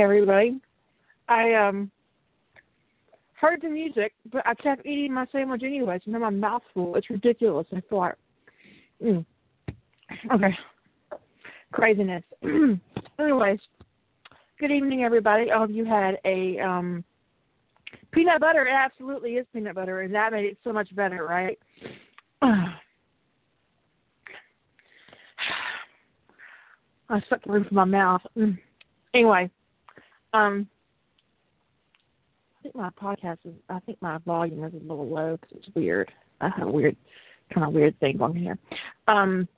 everybody. I um heard the music, but I kept eating my sandwich anyways, and then my mouth's full. It's ridiculous. I like, mm. okay, craziness. anyways, good evening, everybody. I hope you had a um peanut butter. It absolutely is peanut butter, and that made it so much better, right? I stuck the roof of my mouth. Mm. Anyway, um, I think my podcast is. I think my volume is a little low because it's weird. I have a weird, kind of weird thing going here. Um,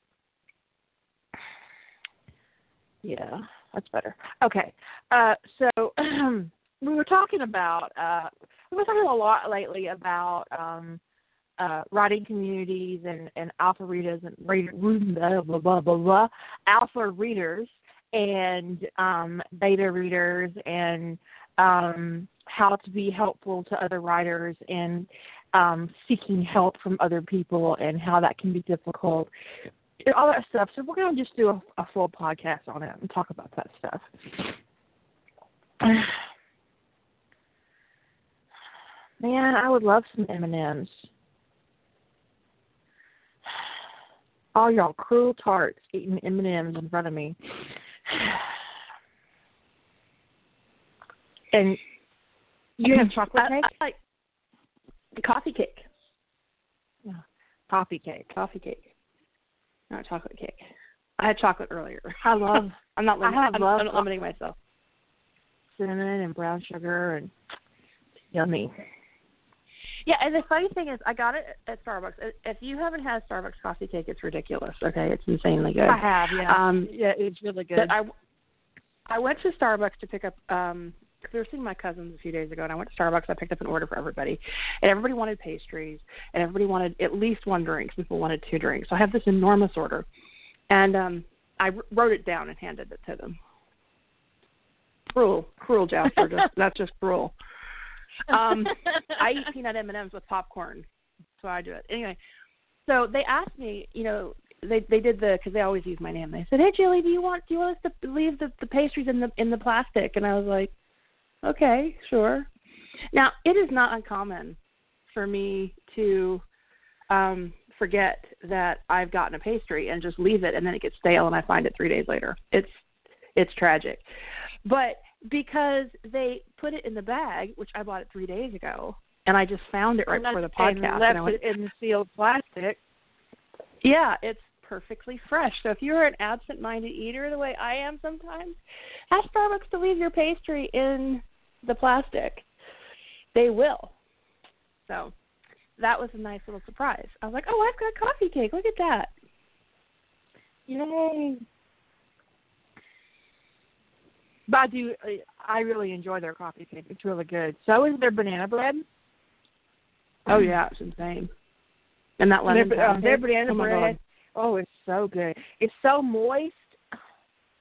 yeah, that's better. Okay, uh, so we were talking about. Uh, we were talking a lot lately about um, uh, writing communities and, and alpha readers and blah, blah, blah, blah, blah, alpha readers and um, beta readers and um, how to be helpful to other writers and um, seeking help from other people and how that can be difficult and all that stuff. So we're going to just do a, a full podcast on it and talk about that stuff. Man, I would love some M and M's. All y'all cruel tarts eating M and M's in front of me. And you have chocolate cake? I, I, coffee cake. Oh, coffee cake. Coffee cake. Not chocolate cake. I had chocolate earlier. I love. I'm not. Lim- I have I'm, love I'm not limiting myself. Cinnamon and brown sugar and yummy. Yeah, and the funny thing is, I got it at Starbucks. If you haven't had Starbucks coffee cake, it's ridiculous. Okay, it's insanely good. I have, yeah. Um, yeah, it's really good. But I, I went to Starbucks to pick up. um because we were seeing my cousins a few days ago, and I went to Starbucks. I picked up an order for everybody, and everybody wanted pastries, and everybody wanted at least one drink. Some people wanted two drinks. So I have this enormous order, and um I wrote it down and handed it to them. Cruel, cruel, Jasper. just, that's just cruel. Um, I eat peanut M and M's with popcorn, so I do it anyway. So they asked me, you know, they they did the because they always use my name. They said, "Hey, Julie, do you want do you want us to leave the the pastries in the in the plastic?" And I was like, "Okay, sure." Now it is not uncommon for me to um forget that I've gotten a pastry and just leave it, and then it gets stale, and I find it three days later. It's it's tragic, but because they put it in the bag, which I bought it three days ago, and I just found it right before the podcast. And left and I went, it in the sealed plastic. Yeah, it's perfectly fresh. So if you're an absent-minded eater, the way I am sometimes, ask Starbucks to leave your pastry in the plastic. They will. So that was a nice little surprise. I was like, oh, I've got coffee cake. Look at that. Yay. But I do. I really enjoy their coffee cake. It's really good. So is their banana bread. Oh yeah, it's insane. And that lemon their, um, their banana oh, bread. Oh, it's so good. It's so moist.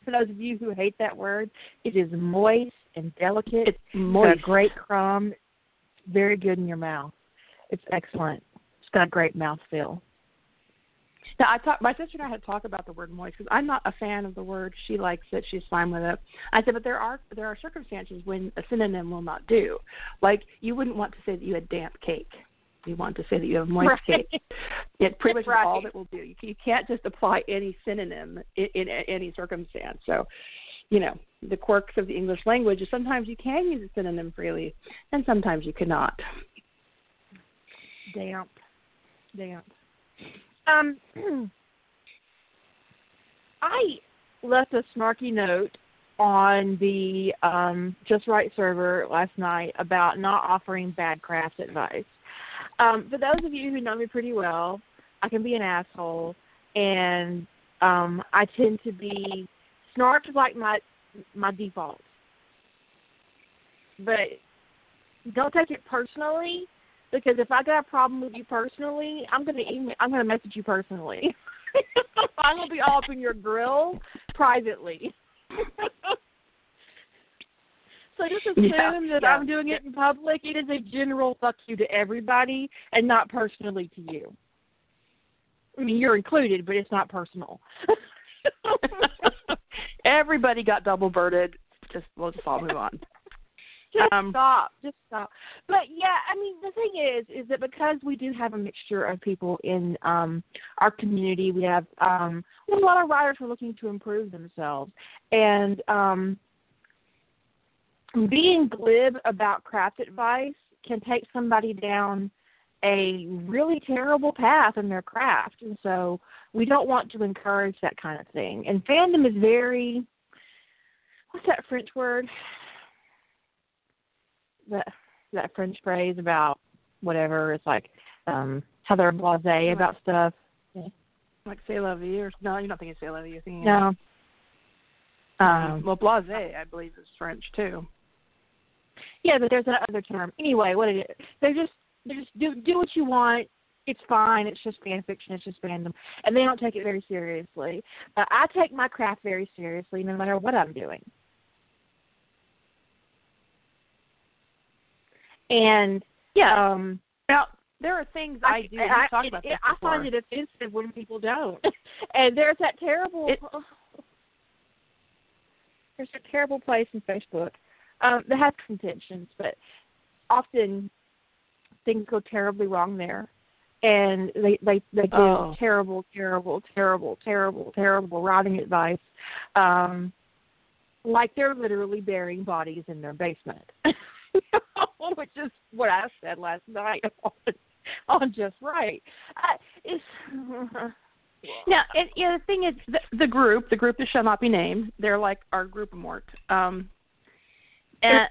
For those of you who hate that word, it is moist and delicate. It's moist. It's a great crumb. It's very good in your mouth. It's excellent. It's got a great mouth feel. Now, I talked. My sister and I had talked about the word moist because I'm not a fan of the word. She likes it. She's fine with it. I said, but there are there are circumstances when a synonym will not do. Like you wouldn't want to say that you had damp cake. You want to say that you have moist right. cake. It pretty much right. all that will do. You, you can't just apply any synonym in, in any circumstance. So, you know, the quirks of the English language is sometimes you can use a synonym freely, and sometimes you cannot. Damp, damp. Um, I left a snarky note on the um, Just Right server last night about not offering bad craft advice. Um, for those of you who know me pretty well, I can be an asshole, and um, I tend to be snarked like my my default. But don't take it personally because if I got a problem with you personally, I'm gonna email, I'm gonna message you personally. I'm gonna be all up in your grill privately. so just assume yeah, that yeah. I'm doing it in public. It is a general fuck you to everybody and not personally to you. I mean, you're included, but it's not personal. Everybody got double birded just we'll just all move on. Just Um, stop. Just stop. But yeah, I mean, the thing is, is that because we do have a mixture of people in um our community, we have um a lot of writers who are looking to improve themselves, and um being glib about craft advice can take somebody down a really terrible path in their craft, and so we don't want to encourage that kind of thing. And fandom is very what's that French word? That that French phrase about whatever. It's like um how they're blasé about stuff. Like c'est la vie or no, you're not thinking c'est la vie. You're thinking No. Um, Um well, blasé, I believe, is French too. yeah, but there's another term. Anyway, what it is. They're just they just do do what you want. It's fine. It's just fan fiction. It's just fandom, and they don't take it very seriously. Uh, I take my craft very seriously, no matter what I'm doing. And Yeah. um, Now there are things I, do. We've I, talked it- about it- this I find it offensive when people don't. and there's that terrible It- there's a terrible place in Facebook um, that has contentions, but often things go terribly wrong there, and they they they give Oh. terrible, terrible, terrible, terrible, terrible writing advice, um, like they're literally burying bodies in their basement, which is what I said last night on, on just right. I, it's Now, you know, the thing is, the, the group, the group that shall not be named, they're like our group Mort. Um, and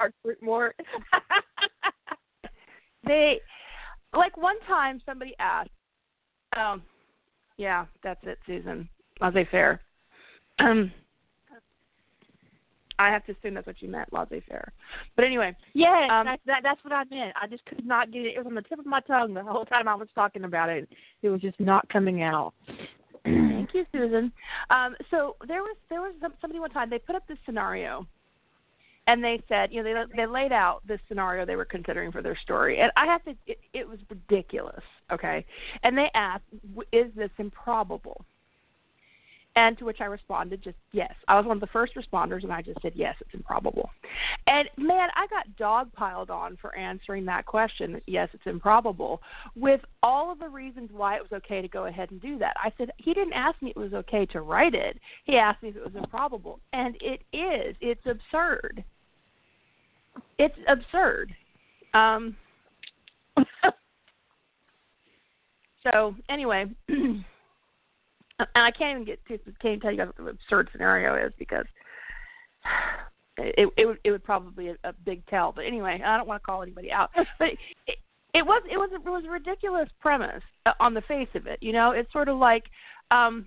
our group more. they, like one time, somebody asked, um, yeah, that's it, Susan. Laissez faire. Um, I have to assume that's what you meant, laissez faire. But anyway, yeah, Um, that, that that's what I meant. I just could not get it. It was on the tip of my tongue the whole time I was talking about it. It was just not coming out. Thank you, Susan. Um, so there was there was some, somebody one time they put up this scenario, and they said you know they they laid out this scenario they were considering for their story, and I have to it, it was ridiculous, okay? And they asked, is this improbable? And to which I responded, just yes. I was one of the first responders, and I just said yes, it's improbable. And man, I got dog piled on for answering that question. Yes, it's improbable, with all of the reasons why it was okay to go ahead and do that. I said he didn't ask me it was okay to write it. He asked me if it was improbable, and it is. It's absurd. It's absurd. Um, so anyway, and I can't even get to can't even tell you guys what the absurd scenario is because it it would it would probably be a, a big tell. But anyway, I don't want to call anybody out. But it, it was it was it was a ridiculous premise uh, on the face of it. You know, it's sort of like um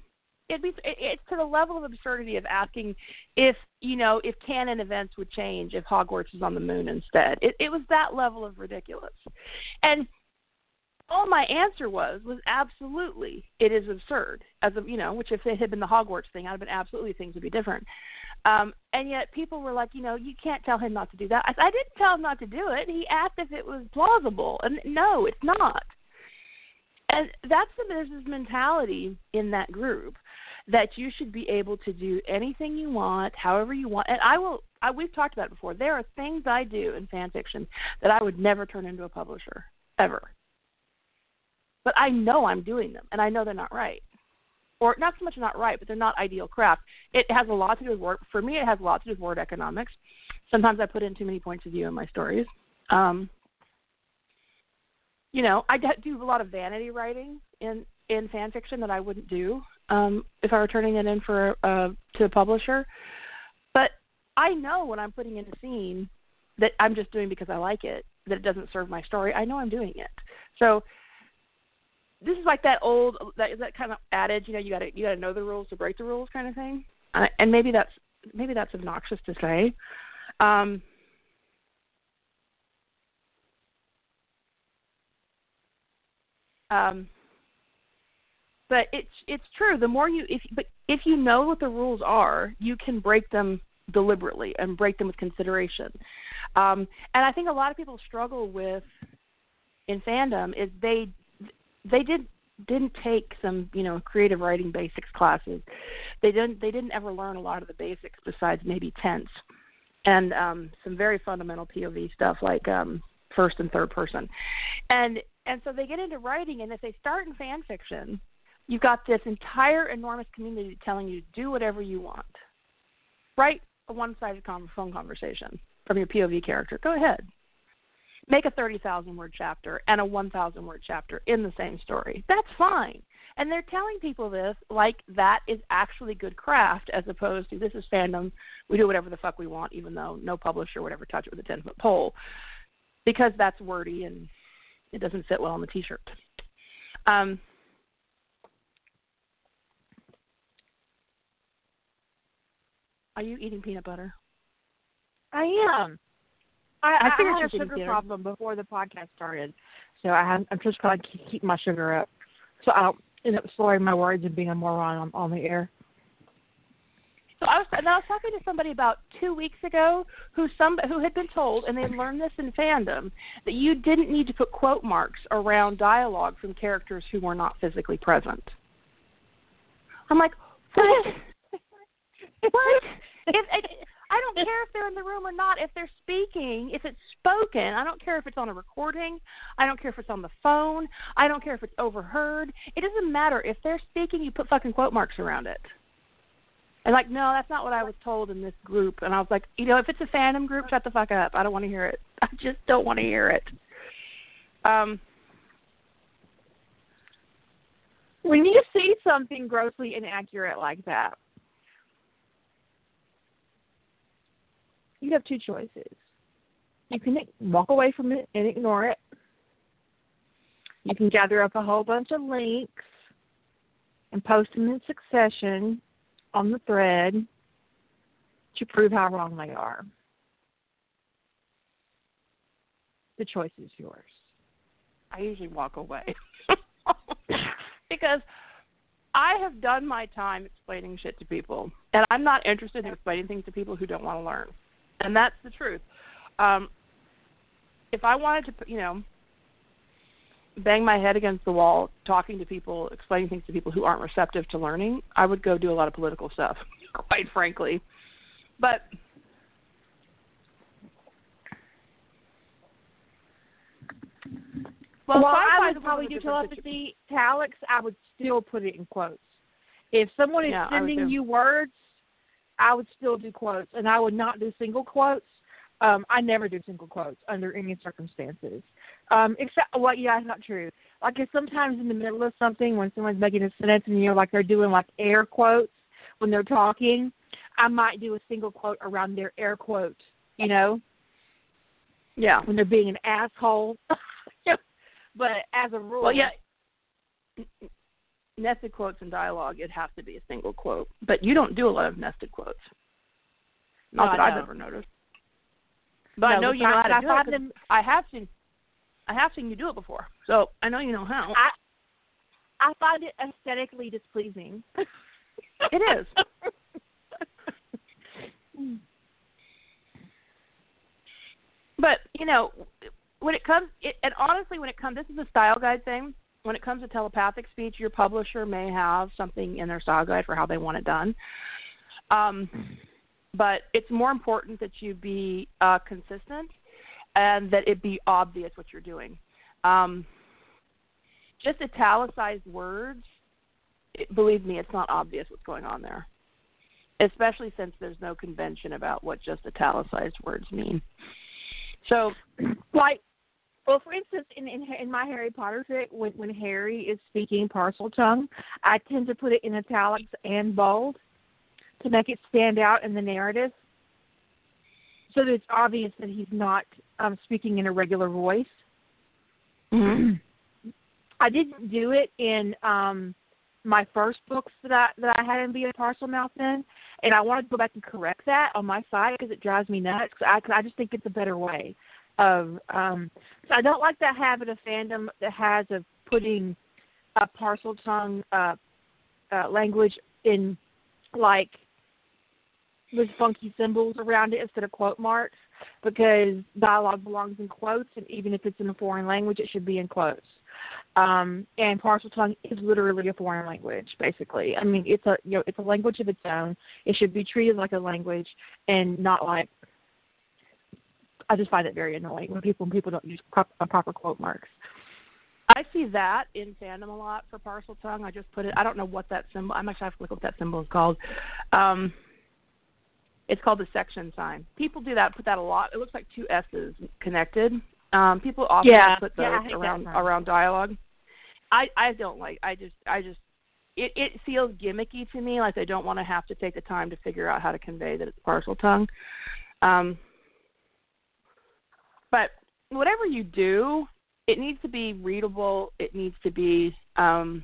it'd be it, it's to the level of absurdity of asking if you know if canon events would change if Hogwarts is on the moon instead. It it was that level of ridiculous, and all my answer was was absolutely it is absurd as of you know which if it had been the Hogwarts thing I'd have been absolutely things would be different. Um, and yet people were like, you know, you can't tell him not to do that. I, I didn't tell him not to do it. He asked if it was plausible, and no, it's not. And that's the business mentality in that group that you should be able to do anything you want, however you want. And I will. I, we've talked about it before. There are things I do in fan fiction that I would never turn into a publisher ever. But I know I'm doing them, and I know they're not right or not so much not right, but they're not ideal craft. It has a lot to do with word. For me, it has a lot to do with word economics. Sometimes I put in too many points of view in my stories. Um, you know, I do a lot of vanity writing in in fan fiction that I wouldn't do um, if I were turning it in for uh, to a publisher. But I know when I'm putting in a scene that I'm just doing because I like it, that it doesn't serve my story. I know I'm doing it. So this is like that old that that kind of adage, you know, you got to you got to know the rules to break the rules kind of thing. Uh, and maybe that's maybe that's obnoxious to say. Um, um, but it's it's true. The more you if but if you know what the rules are, you can break them deliberately and break them with consideration. Um, and I think a lot of people struggle with in fandom is they they did didn't take some you know creative writing basics classes they didn't they didn't ever learn a lot of the basics besides maybe tense and um, some very fundamental POV stuff like um, first and third person, and and so they get into writing, and if they start in fan fiction, you've got this entire enormous community telling you to do whatever you want. Write a one-sided phone conversation from your POV character. Go ahead. Make a 30,000 word chapter and a 1,000 word chapter in the same story. That's fine. And they're telling people this like that is actually good craft as opposed to this is fandom. We do whatever the fuck we want, even though no publisher would ever touch it with a 10 foot pole because that's wordy and it doesn't fit well on the t shirt. Um, are you eating peanut butter? I am. I, I, I, had a sugar problem before the podcast started, so I have, I'm just trying to keep my sugar up, so I don't end up slurring my words and being a moron on, on the air. So I was, and I was talking to somebody about two weeks ago who some who had been told, and they learned this in fandom, that you didn't need to put quote marks around dialogue from characters who were not physically present. I'm like, what? what? If, I don't care if they're in the room or not. If they're speaking, if it's spoken, I don't care if it's on a recording. I don't care if it's on the phone. I don't care if it's overheard. It doesn't matter. If they're speaking, you put fucking quote marks around it. And like, no, that's not what I was told in this group. And I was like, you know, if it's a fandom group, shut the fuck up. I don't want to hear it. I just don't want to hear it. Um, when you see something grossly inaccurate like that, you have two choices. You can walk away from it and ignore it. You can gather up a whole bunch of links and post them in succession on the thread to prove how wrong they are. The choice is yours. I usually walk away because I have done my time explaining shit to people, and I'm not interested in explaining things to people who don't want to learn, and that's the truth. Um, if I wanted to, you know, bang my head against the wall talking to people, explaining things to people who aren't receptive to learning, I would go do a lot of political stuff, quite frankly. But well, well I would probably do telepathy. Alex, I would still put it in quotes. If someone is yeah, sending you words, I would still do quotes, and I would not do single quotes. Um, I never do single quotes under any circumstances. Um, except what well, yeah, it's not true. Like if sometimes in the middle of something when someone's making a sentence and you know like they're doing like air quotes when they're talking, I might do a single quote around their air quote, you know? Yeah. When they're being an asshole. but as a rule Well yeah nested quotes and dialogue it has to be a single quote. But you don't do a lot of nested quotes. Not no, that I've ever noticed. But no, I know you know how to do it. Them, I have seen I have seen you do it before, so I know you know how. I I find it aesthetically displeasing. it is. but you know, when it comes, it, and honestly, when it comes, this is a style guide thing. When it comes to telepathic speech, your publisher may have something in their style guide for how they want it done. Um, but it's more important that you be uh, consistent and that it be obvious what you're doing. Um, just italicized words, it, believe me, it's not obvious what's going on there, especially since there's no convention about what just italicized words mean. So, like, well, for instance, in, in in my Harry Potter fic, when when Harry is speaking Parseltongue, I tend to put it in italics and bold to make it stand out in the narrative so that it's obvious that he's not um, speaking in a regular voice. Mm-hmm. I didn't do it in um, my first books that I that I had him be a Parselmouth in, and I wanted to go back and correct that on my side because it drives me nuts. Cause I, cause I just think it's a better way of. Um, so I don't like that habit of fandom that has of putting a Parseltongue uh, uh, language in like with funky symbols around it instead of quote marks because dialogue belongs in quotes, and even if it's in a foreign language, it should be in quotes. Um, and Parseltongue is literally a foreign language, basically. I mean, it's a you know it's a language of its own. It should be treated like a language and not like I just find it very annoying when people when people don't use prop, uh, proper quote marks. I see that in fandom a lot for Parseltongue. I just put it. I don't know what that symbol. I'm actually have to look up what that symbol is called. Um, it's called the section sign. People do that. Put that a lot. It looks like two S's connected. Um, people often yeah. put those yeah, around around dialogue. I I don't like. I just I just it it feels gimmicky to me. Like I don't want to have to take the time to figure out how to convey that it's Parseltongue. Um, but whatever you do, it needs to be readable. It needs to be um,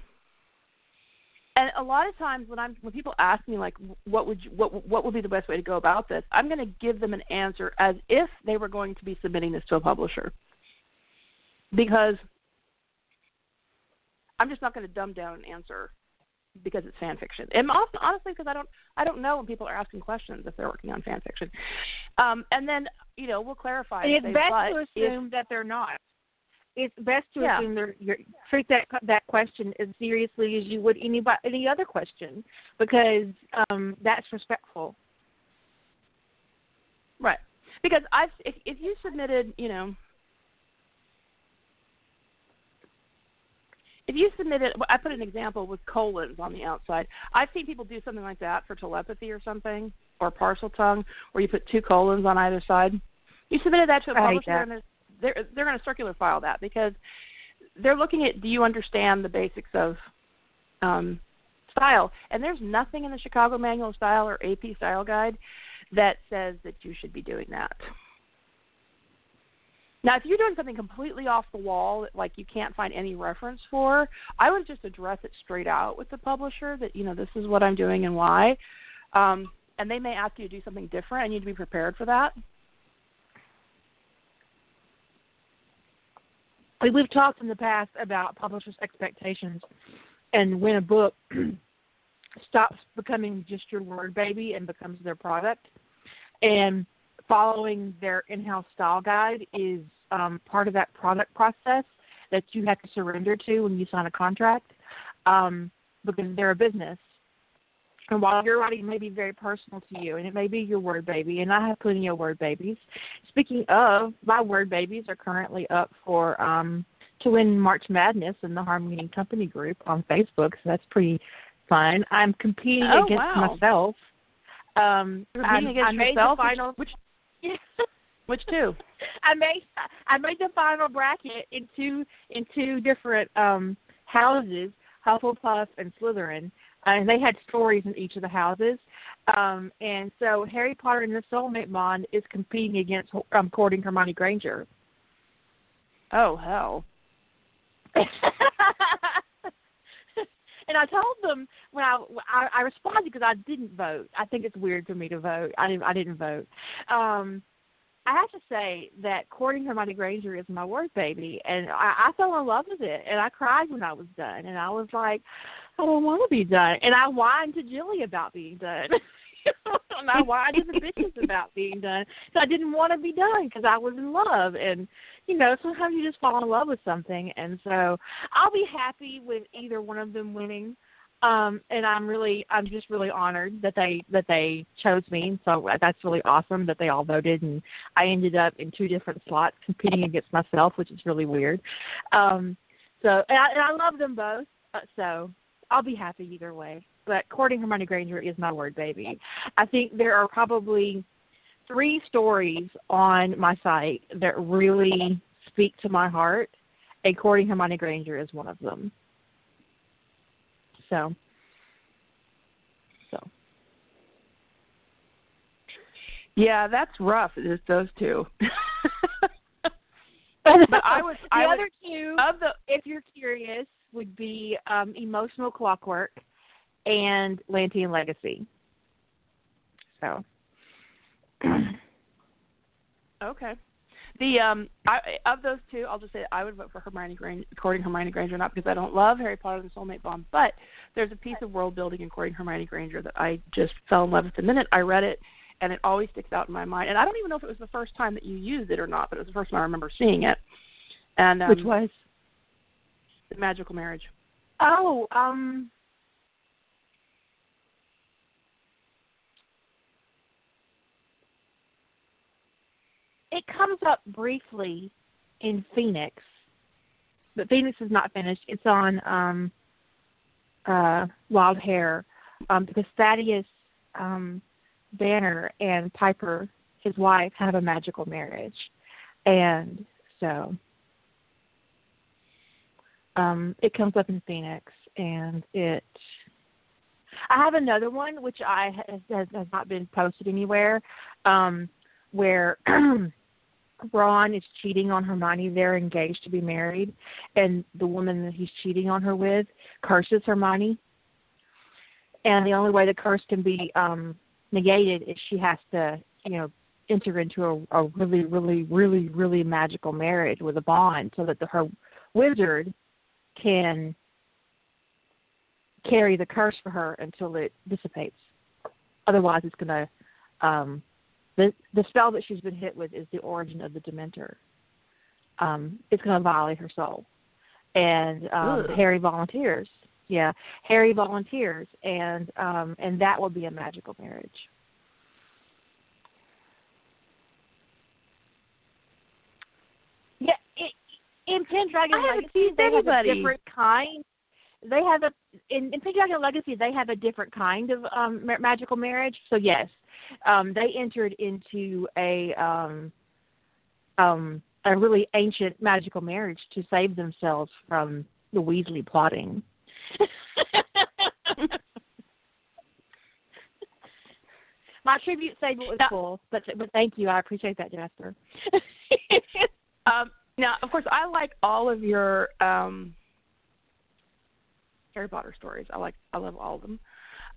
and a lot of times when I'm when people ask me like what would you, what what would be the best way to go about this, I'm going to give them an answer as if they were going to be submitting this to a publisher. Because I'm just not going to dumb down an answer because it's fan fiction. And also, honestly, because I don't I don't know when people are asking questions if they're working on fan fiction. Um, and then you know we'll clarify. And it's say, best to assume if, that they're not. It's best to Yeah. assume they're you're, treat that that question as seriously as you would any any other question because um, that's respectful. Right. Because I've if if you submitted, you know, if you submitted, I put an example with colons on the outside. I've seen people do something like that for telepathy or something, or Parseltongue, where you put two colons on either side. You submitted that to a publisher, that. and they're they're going to circular file that because they're looking at do you understand the basics of um, style, and there's nothing in the Chicago Manual of Style or AP Style Guide that says that you should be doing that. Now, if you're doing something completely off the wall, that, like you can't find any reference for, I would just address it straight out with the publisher that you know this is what I'm doing and why. Um, and they may ask you to do something different, and you need to be prepared for that. We- We've talked in the past about publishers' expectations and when a book stops becoming just your word baby and becomes their product. And following their in house style guide is um, part of that product process that you have to surrender to when you sign a contract um, because they're a business. And while your writing may be very personal to you, and it may be your word baby, and I have plenty of word babies. Speaking of, my word babies are currently up for um, to win March Madness in the Harmony and Company group on Facebook, so that's pretty fun. I'm competing Oh, against wow. myself. Um, competing against I yourself. Which which, two? I made I made the final bracket in two in two different um houses, Hufflepuff and Slytherin, and they had stories in each of the houses. Um, and so Harry Potter and the Soulmate Bond is competing against um, courting Hermione Granger. Oh hell. and I told them when I I, I responded because I didn't vote. I think it's weird for me to vote. I didn't I didn't vote. Um, I have to say that courting Hermione Granger is my word baby, and I, I fell in love with it, and I cried when I was done, and I was like, I don't want to be done, and I whined to Jilly about being done. and I whined to the bitches about being done. So I didn't want to be done because I was in love, and you know sometimes you just fall in love with something, and so I'll be happy with either one of them winning. Um and i'm really i'm just really honored that they that they chose me. So that's really awesome that they all voted. And i ended up in two different slots competing against myself which is really weird. Um so and i, and I love them both. Uh, so i'll be happy either way. But courting hermione granger is my word baby. I think there are probably three stories on my site that really speak to my heart and courting hermione granger is one of them so, so Yeah, that's rough. Just those two. but I was- the I was- other two, of the if you're curious, would be um, emotional clockwork and Lantean Legacy. So, okay. The um, I, of those two, I'll just say I would vote for Hermione Granger, courting Hermione Granger, not because I don't love Harry Potter and the Soulmate Bond, but there's a piece of world building in courting Hermione Granger that I just fell in love with the minute I read it, and it always sticks out in my mind. And I don't even know if it was the first time that you used it or not, but it was the first time I remember seeing it. And um, which was the magical marriage. oh um. It comes up briefly in Phoenix, but Phoenix is not finished. It's on um, uh, Wild Hair um, because Thaddeus um, Banner and Piper, his wife, have a magical marriage, and so um, it comes up in Phoenix, and it. I have another one which I has, has not been posted anywhere, um, where Ron is cheating on Hermione. They're engaged to be married, and the woman that he's cheating on her with curses Hermione. And the only way the curse can be um negated is she has to, you know, enter into a, a really, really, really, really magical marriage with a bond, so that the, her wizard can carry the curse for her until it dissipates. Otherwise, it's going to um, the the spell that she's been hit with is the origin of the Dementor. Um, it's going to violate her soul, and um, Harry volunteers. Yeah, Harry volunteers, and um, and that will be a magical marriage. Yeah, it, in Pendragon I Legacy, they anybody. different kind. They have a in, in Pendragon Legacy, they have a different kind of um, ma- magical marriage. So yes, um, they entered into a um, um, a really ancient magical marriage to save themselves from the Weasley plotting. My tribute segment was cool, but but thank you. I appreciate that, Jasper. um, now, of course, I like all of your um, Harry Potter stories. I like, I love all of them.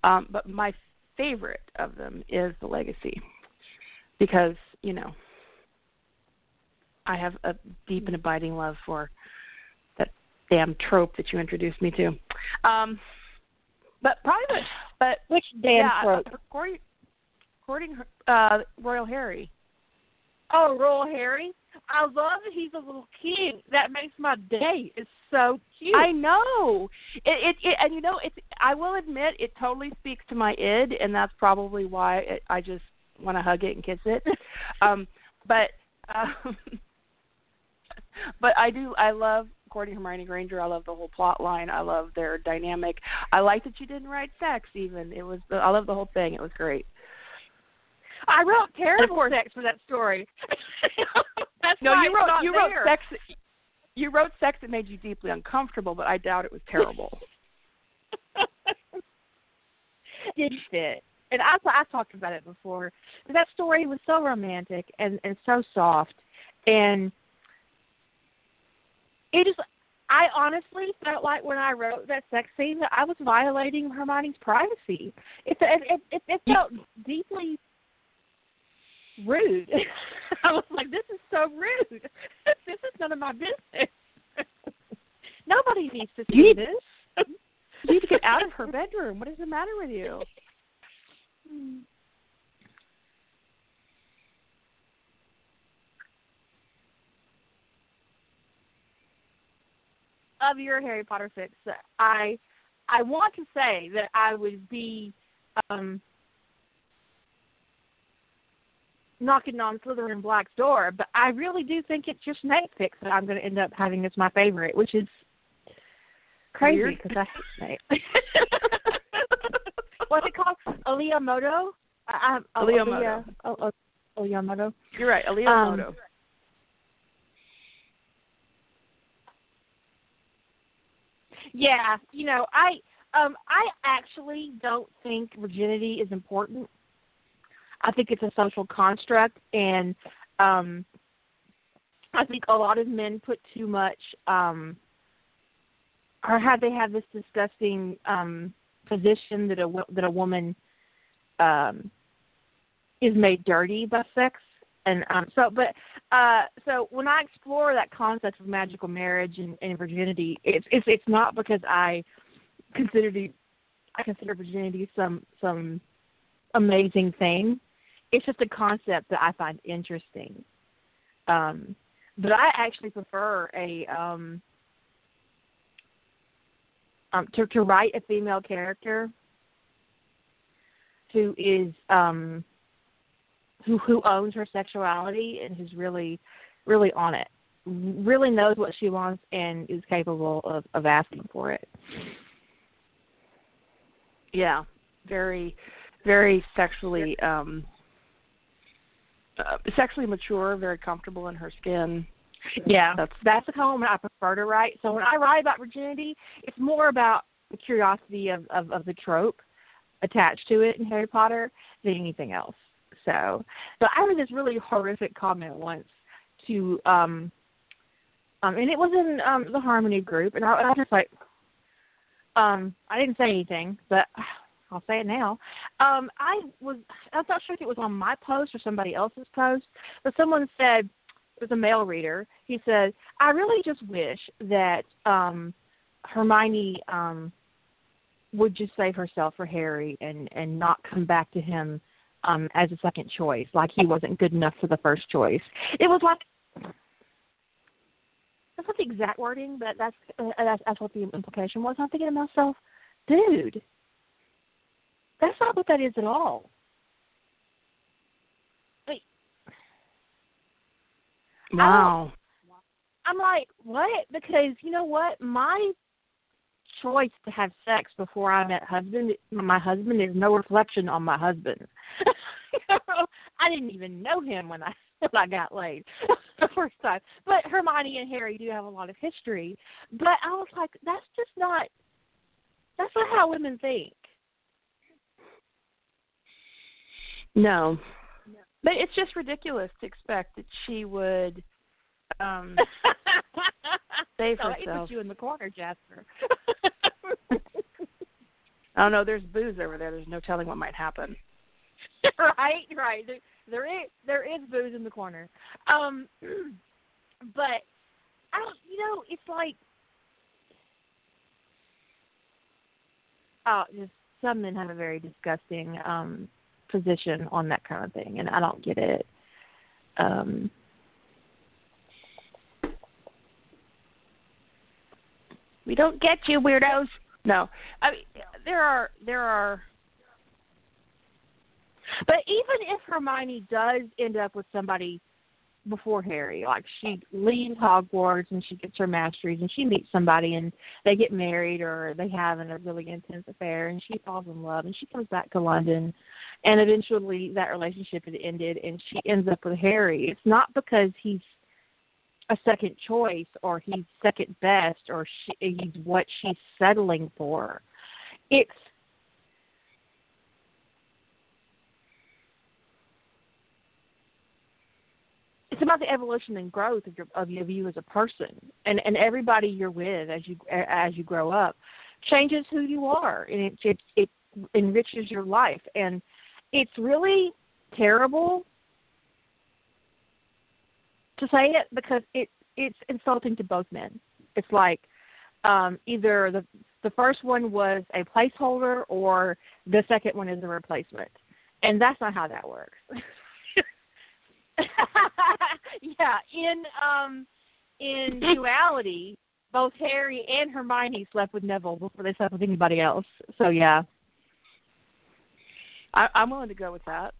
Um, but my favorite of them is the Legacy, because you know, I have a deep and abiding love for that damn trope that you introduced me to. Um, but probably, the, but Which damn yeah, trope? According, according uh, Royal Harry. Oh, Royal Harry. I love that he's a little kid. That makes my day. It's so cute. I know. It, it, it and you know it's I will admit it totally speaks to my id and that's probably why it, I just want to hug it and kiss it. um but um but I do I love Courting Hermione Granger. I love the whole plot line. I love their dynamic. I like that you didn't write sex even. It was I love the whole thing. It was great. I wrote terrible sex for that story. That's No, you wrote you wrote sex you wrote sex that made you deeply uncomfortable, but I doubt it was terrible. it fit. And I I talked about it before. That story was so romantic and and so soft, and it just I honestly felt like when I wrote that sex scene that I was violating Hermione's privacy. It it it, it felt deeply rude. I was like, this is so rude. this is none of my business. Nobody needs to see You need- this. You need to get out of her bedroom. What is the matter with you? of your Harry Potter fics, I I want to say that I would be um knocking on Slytherin Black's door, but I really do think it's just fix that I'm going to end up having as my favorite, which is crazy because I hate Snape. What's it called? Aliyah Moto? I, I, Aliyah Aliyah- Oh, oh, Moto. You're right, Aaliyah Um, Moto. Yeah, you know, I um I actually don't think virginity is important. I think it's a social construct and um I think a lot of men put too much um or have they have this disgusting um position that a that a woman um is made dirty by sex and um so but uh so when I explore that concept of magical marriage and, and virginity it's it's it's not because I consider the I consider virginity some some amazing thing. It's just a concept that I find interesting. Um but I actually prefer a um um to to write a female character who is um who who owns her sexuality and who's really really on it really knows what she wants and is capable of of asking for it yeah very very sexually um uh, sexually mature very comfortable in her skin. Yeah. That's that's the comment i prefer to write. So when i write about virginity it's more about the curiosity of of, of the trope attached to it in harry potter than anything else. So but i read this really horrific comment once to um um and it was in um the harmony group and i, I was just like um i didn't say anything but I'll say it now. Um, I was I'm not sure if it was on my post or somebody else's post, but someone said it was a male reader. He said, "I really just wish that um, Hermione um, would just save herself for Harry and and not come back to him um, as a second choice, like he wasn't good enough for the first choice." It was like that's not the exact wording, but that's uh, that's, that's what the implication was. I'm thinking to myself, dude, that's not what that is at all. Wait. Wow. I'm like, what? Because you know what? My choice to have sex before I met husband my husband is no reflection on my husband. I didn't even know him when I when I got laid the first time. But Hermione and Harry do have a lot of history. But I was like, that's just not that's not how women think. No. But it's just ridiculous to expect that she would um save so herself. put you in the corner, Jasper. oh no, there's booze over there. There's no telling what might happen. right, right. There, there is there is booze in the corner. Um but I don't you know, it's like oh just some men have a very disgusting um position on that kind of thing, and I don't get it. Um, we don't get you, weirdos. No, I mean there are there are. But even if Hermione does end up with somebody before Harry. Like she leaves Hogwarts and she gets her masteries and she meets somebody and they get married or they have a really intense affair and she falls in love and she comes back to London and eventually that relationship had ended and she ends up with Harry. It's not because he's a second choice or he's second best or she, he's what she's settling for. It's it's about the evolution and growth of your of you as a person and and everybody you're with as you as you grow up changes who you are and it it, it enriches your life. And it's really terrible to say it because it it's insulting to both men. It's like um either the the first one was a placeholder or the second one is a replacement. And that's not how that works yeah, in um in duality, both Harry and Hermione slept with Neville before they slept with anybody else. So yeah. I, I'm willing to go with that.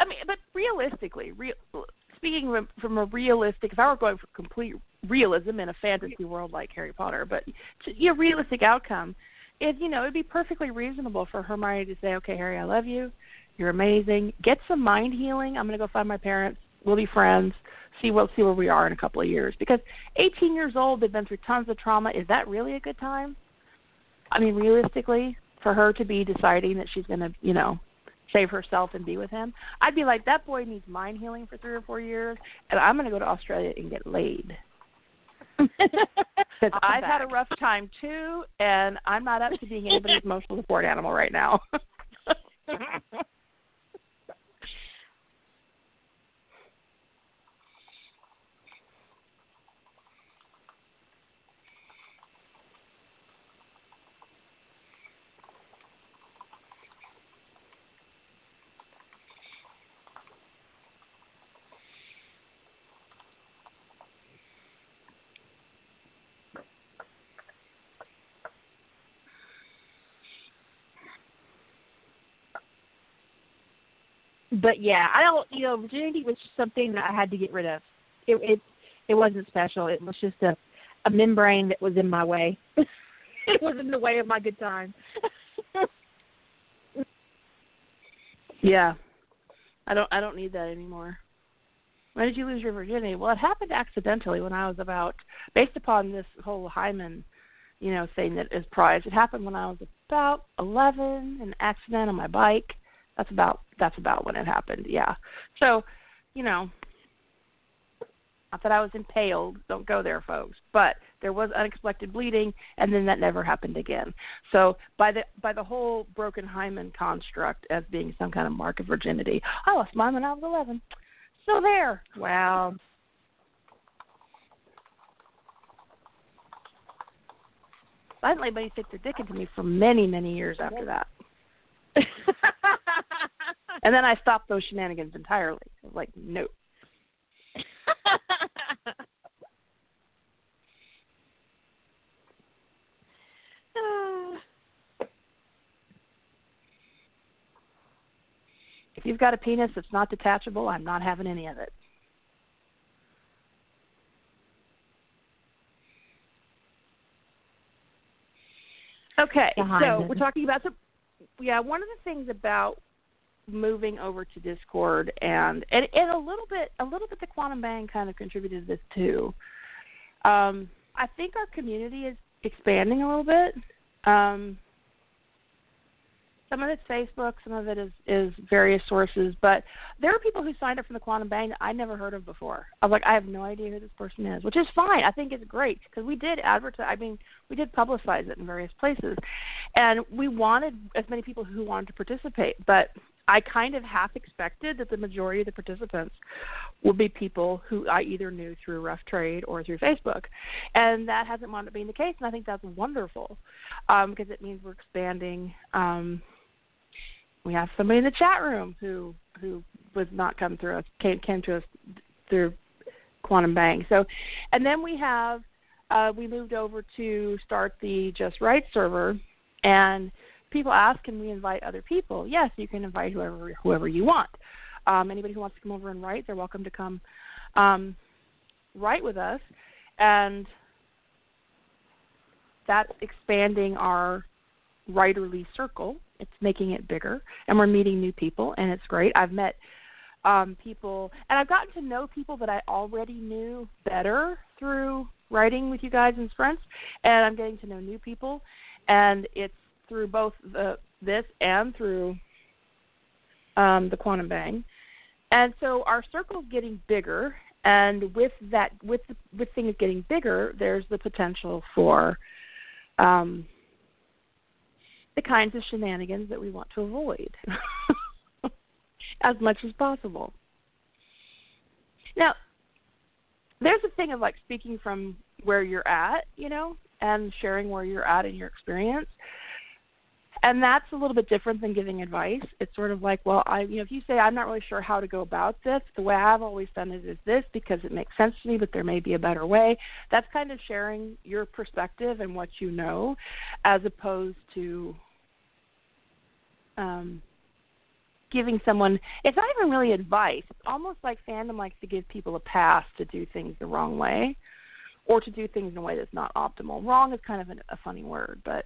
I mean, but realistically, real, speaking from, from a realistic, if I were going for complete realism in a fantasy world like Harry Potter, but to, you know, realistic outcome, it you know it'd be perfectly reasonable for Hermione to say, "Okay, Harry, I love you. You're amazing. Get some mind healing. I'm going to go find my parents. We'll be friends. See what see where we are in a couple of years. Because 18 years old, they've been through tons of trauma. Is that really a good time? I mean, realistically, for her to be deciding that she's going to, you know, save herself and be with him, I'd be like, that boy needs mind healing for three or four years, and I'm going to go to Australia and get laid. I've had a rough time too, and I'm not up to being anybody's emotional support animal right now. but yeah, I don't. You know, virginity was just something that I had to get rid of. It it it wasn't special. It was just a a membrane that was in my way. it was in the way of my good time. yeah, I don't I don't need that anymore. When did you lose your virginity? Well, it happened accidentally when I was about, based upon this whole hymen, you know, thing that is prized. It happened when I was about 11, an accident on my bike. That's about that's about when it happened. Yeah. So, you know, not that I was impaled. Don't go there, folks. But there was unexpected bleeding, and then that never happened again. So by the by the whole broken hymen construct as being some kind of mark of virginity, I lost mine when I was 11. So there. Wow. I didn't let anybody stick their dick into me for many, many years after that. and then I stopped those shenanigans entirely. I was like, no. if you've got a penis that's not detachable, I'm not having any of it. Okay, so we're talking about some. Yeah, one of the things about moving over to Discord and and, and a little bit a little bit the Quantum Bang kind of contributed to this too. Um, I think our community is expanding a little bit. Um, some of it's Facebook, some of it is is various sources, but there are people who signed up from the Quantum Bang that I never heard of before. I was like, I have no idea who this person is, which is fine. I think it's great because we did advertise. I mean, we did publicize it in various places, and we wanted as many people who wanted to participate. But I kind of half expected that the majority of the participants would be people who I either knew through Rough Trade or through Facebook, and that hasn't wound up being the case. And I think that's wonderful um, because it means we're expanding. Um, we have somebody in the chat room who who was not come through us came came to us through Quantum Bang. So, and then we have uh, we moved over to start the Just Write server, and people ask, can we invite other people? Yes, you can invite whoever whoever you want. Um, anybody who wants to come over and write, they're welcome to come um, write with us, and that's expanding our writerly circle it's making it bigger and we're meeting new people and it's great. I've met um people and i've gotten to know people that i already knew better through writing with you guys and friends and i'm getting to know new people and it's through both the this and through um the quantum bang. And so our circle's getting bigger and with that with with things getting bigger there's the potential for um the kinds of shenanigans that we want to avoid as much as possible. Now, there's a thing of like speaking from where you're at, you know, and sharing where you're at in your experience. And that's a little bit different than giving advice. It's sort of like, well, I, you know, if you say I'm not really sure how to go about this, the way I've always done it is this because it makes sense to me, but there may be a better way. That's kind of sharing your perspective and what you know, as opposed to um, giving someone it's not even really advice. It's almost like fandom likes to give people a pass to do things the wrong way or to do things in a way that's not optimal. Wrong is kind of an, a funny word but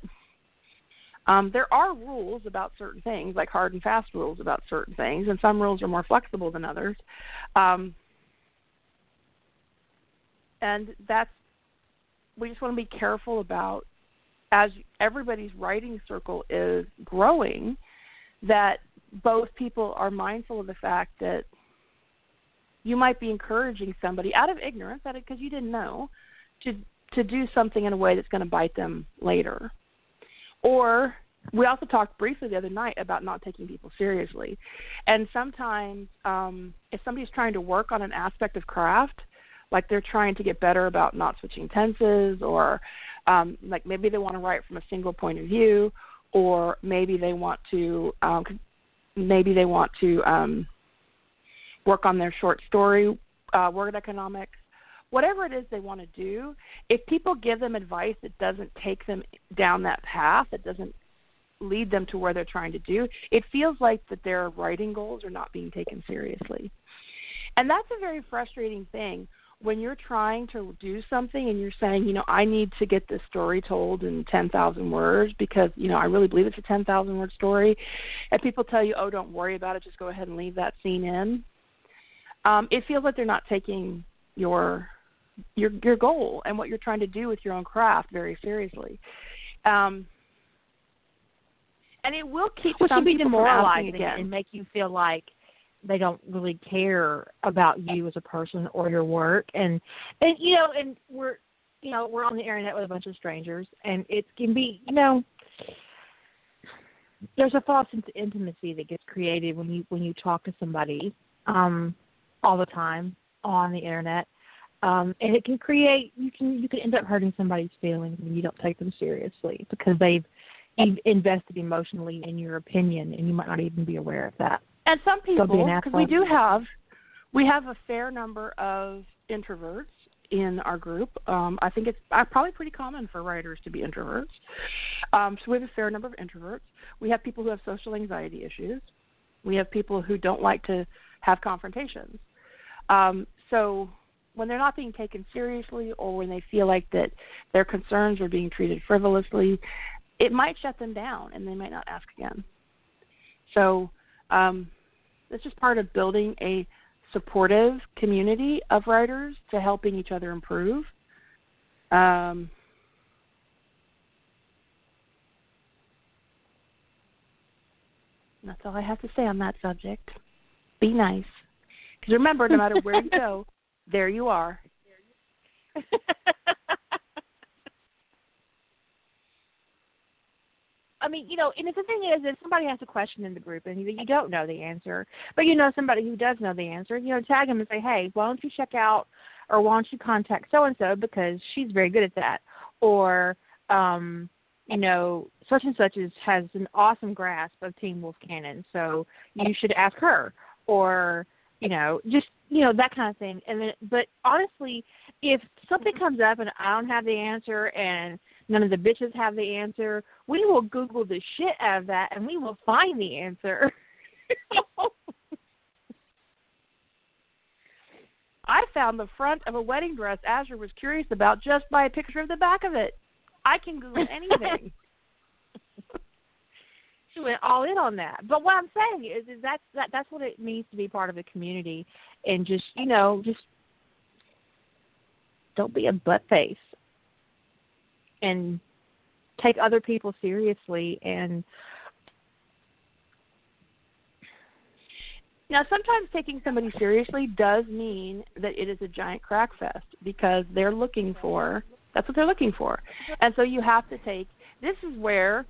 um, there are rules about certain things like hard and fast rules about certain things and some rules are more flexible than others. Um, and that's we just want to be careful about as everybody's writing circle is growing that both people are mindful of the fact that you might be encouraging somebody out of ignorance, because you didn't know, to to do something in a way that's going to bite them later. Or we also talked briefly the other night about not taking people seriously, and sometimes um, if somebody's trying to work on an aspect of craft, like they're trying to get better about not switching tenses, or um, like maybe they want to write from a single point of view, or maybe they want to um, maybe they want to um, work on their short story, uh, word economics, whatever it is they want to do. If people give them advice that doesn't take them down that path, that doesn't lead them to where they're trying to do. It feels like that their writing goals are not being taken seriously. And that's a very frustrating thing when you're trying to do something and you're saying, you know, I need to get this story told in 10,000 words because, you know, I really believe it's a 10,000 word story, and people tell you, oh, don't worry about it, just go ahead and leave that scene in. Um, it feels like they're not taking your your your goal and what you're trying to do with your own craft very seriously. Um, and it will keep Which some people demoralizing again. and make you feel like they don't really care about you as a person or your work. And and you know and we're you know we're on the internet with a bunch of strangers and it can be you know there's a false intimacy that gets created when you when you talk to somebody um all the time on the internet. Um and it can create you can you can end up hurting somebody's feelings when you don't take them seriously because they've invested emotionally in your opinion and you might not even be aware of that and some people, because we do have, we have a fair number of introverts in our group. Um, I think it's uh, probably pretty common for writers to be introverts. Um, so we have a fair number of introverts. We have people who have social anxiety issues. We have people who don't like to have confrontations. Um, so when they're not being taken seriously or when they feel like that their concerns are being treated frivolously, it might shut them down and they might not ask again. So um, it's just part of building a supportive community of writers to helping each other improve. Um, that's all I have to say on that subject. Be nice. Because remember, no matter where you go, there you are. I mean, you know, and the thing is, if somebody has a question in the group and you, you don't know the answer, but you know somebody who does know the answer, you know, tag them and say, hey, why don't you check out, or why don't you contact so and so because she's very good at that, or, um, you know, such and such is has an awesome grasp of Teen Wolf canon, so you should ask her, or you know, just you know that kind of thing. And then, but honestly, if something comes up and I don't have the answer and none of the bitches have the answer, we will Google the shit out of that and we will find the answer. I found the front of a wedding dress Azure was curious about just by a picture of the back of it. I can Google anything. she went all in on that. But what I'm saying is, is that's that that's what it means to be part of a community, and just you know, just don't be a butt face, and take other people seriously and Now, sometimes taking somebody seriously does mean that it is a giant crack fest because they're looking for that's what they're looking for. And so you have to take this is where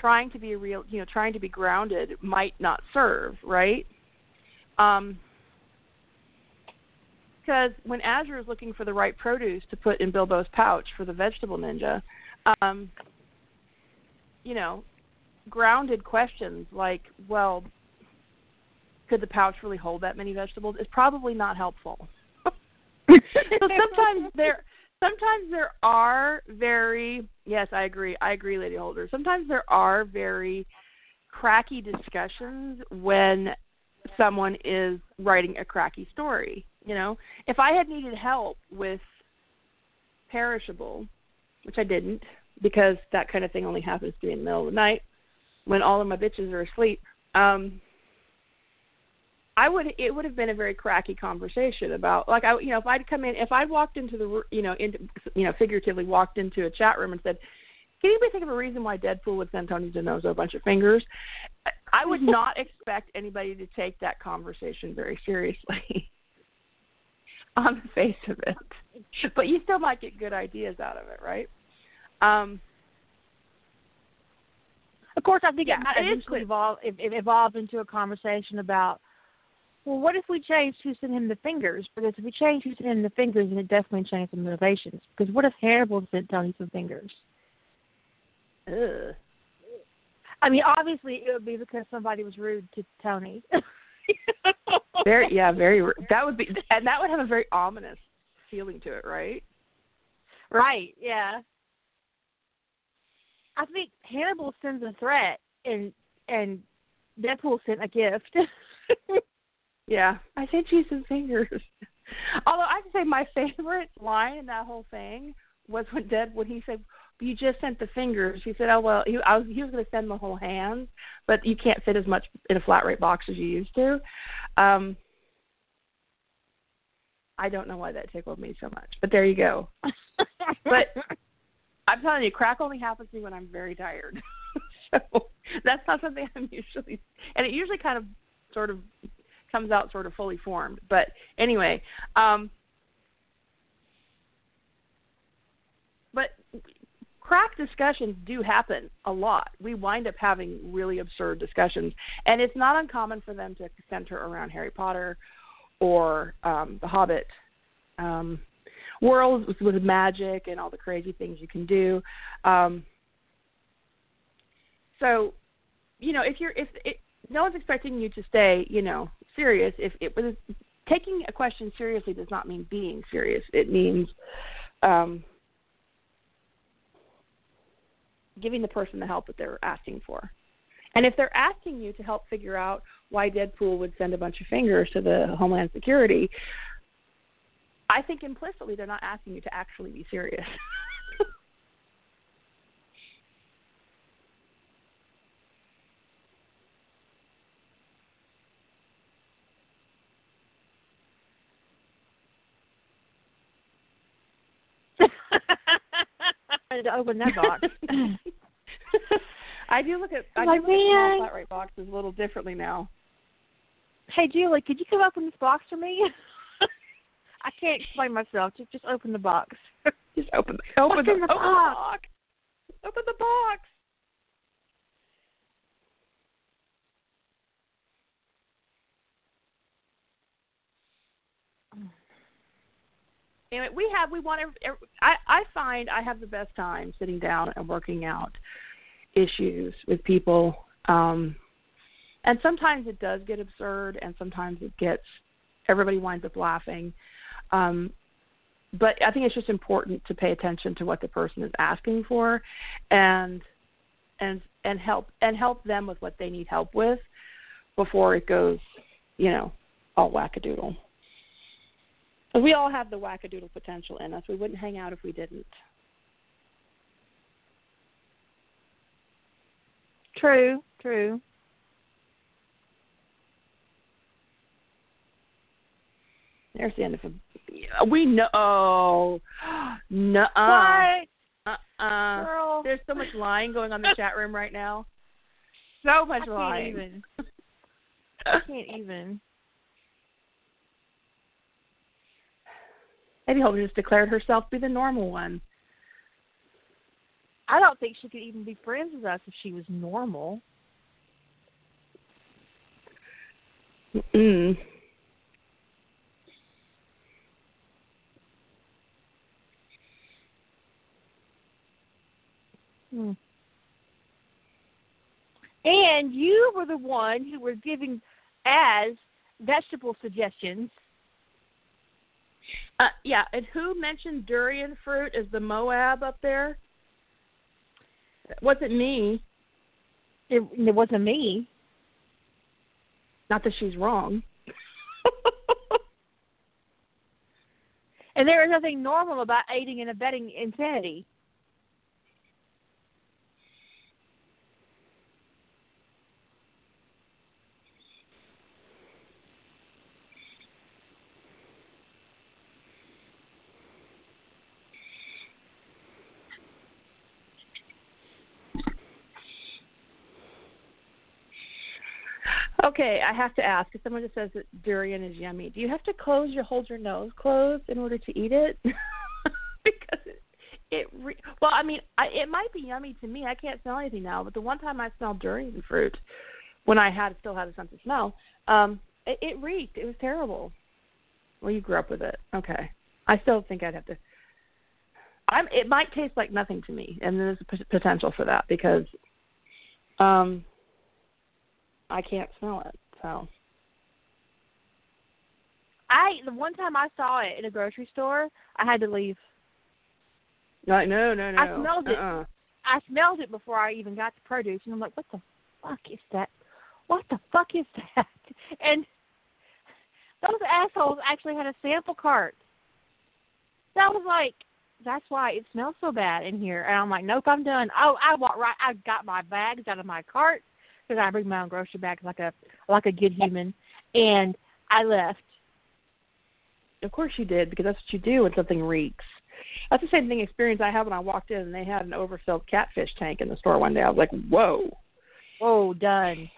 trying to be real, you know, trying to be grounded might not serve, right? Um because when Azure is looking for the right produce to put in Bilbo's pouch for the vegetable ninja, um, you know, grounded questions like, well, could the pouch really hold that many vegetables is probably not helpful. so sometimes there sometimes there are very yes, I agree. I agree, Lady Holder. Sometimes there are very cracky discussions when someone is writing a cracky story. You know, if I had needed help with perishable, which I didn't, because that kind of thing only happens to me in the middle of the night when all of my bitches are asleep. Um, I would it would have been a very cracky conversation about like I you know if I'd come in if I'd walked into the you know into you know figuratively walked into a chat room and said can anybody think of a reason why Deadpool would send Tony DiNozzo a bunch of fingers? I would not expect anybody to take that conversation very seriously on the face of it. But you still might get good ideas out of it, right? Um, of course, I think Yeah, it might eventually evolve it, it evolved into a conversation about, well, what if we changed who sent him the fingers? Because if we change who sent him the fingers, then it definitely changes the motivations. Because what if Hannibal sent Tony some fingers? ugh. I mean, obviously it would be because somebody was rude to Tony. Very yeah, very that would be and that would have a very ominous feeling to it, right? right. Yeah. I think Hannibal sends a threat, and and Deadpool sent a gift. yeah, I said cheese and fingers. Although I have to say my favorite line in that whole thing was when Dead when he said, "You just sent the fingers." He said, "Oh well, he I was he was going to send the whole hands, but you can't fit as much in a flat rate box as you used to." Um I don't know why that tickled me so much, but there you go. but I'm telling you, crack only happens to me when I'm very tired. so that's not something I'm usually, and it usually kind of sort of comes out sort of fully formed. But anyway, um, but crack discussions do happen a lot. We wind up having really absurd discussions, and it's not uncommon for them to center around Harry Potter or um, The Hobbit. Um, worlds with, with magic and all the crazy things you can do. Um, so, you know, if you're if it, no one's expecting you to stay, you know, serious. If it was taking a question seriously does not mean being serious. It means um, giving the person the help that they're asking for. And if they're asking you to help figure out why Deadpool would send a bunch of fingers to the Homeland Security, I think implicitly they're not asking you to actually be serious. to open that box. I do look at I like, do look at man. small flat rate boxes a little differently now. Hey Julie, could you come open this box for me? I can't explain myself. Just just open the box. Just open the open What's the, the open box? the box. Open the box. Anyway, we have we want every, I I find I have the best time sitting down and working out issues with people. Um and sometimes it does get absurd and sometimes it gets everybody winds up laughing. Um but I think it's just important to pay attention to what the person is asking for and and and help and help them with what they need help with before it goes, you know, all wackadoodle. We all have the wackadoodle potential in us. We wouldn't hang out if we didn't. True, true. There's the end of it. We know. Oh, no. What? Uh-uh. Girl. There's so much lying going on in the chat room right now. So much I can't lying. even. I can't even. Maybe Hope just declared herself to be the normal one. I don't think she could even be friends with us if she was normal. Mm. Hmm. And you were the one who was giving as vegetable suggestions. Uh, yeah, and who mentioned durian fruit as the Moab up there? It wasn't me. It, it wasn't me. Not that she's wrong. And there is nothing normal about aiding and abetting insanity. Okay, I have to ask. If someone just says that durian is yummy, do you have to close your hold your nose closed in order to eat it? because it, it re- well, I mean, I, it might be yummy to me. I can't smell anything now, but the one time I smelled durian fruit, when I had still had a sense of smell, um, it, it reeked. It was terrible. Well, you grew up with it. Okay, I still think I'd have to. I'm. It might taste like nothing to me, and there's a p- potential for that because, um, I can't smell it. So I the one time I saw it in a grocery store, I had to leave. like no, no, no. I smelled it. Uh-uh. I smelled it before I even got to produce, and I'm like, what the fuck is that? What the fuck is that? And those assholes actually had a sample cart. That was like, that's why it smells so bad in here. And I'm like, nope, I'm done. Oh, I walked right. I got my bags out of my cart because I bring my own grocery bags like a like a good human, and I left. Of course you did because that's what you do when something reeks. That's the same thing experience I had when I walked in and they had an overfilled catfish tank in the store one day. I was like, whoa, whoa, done.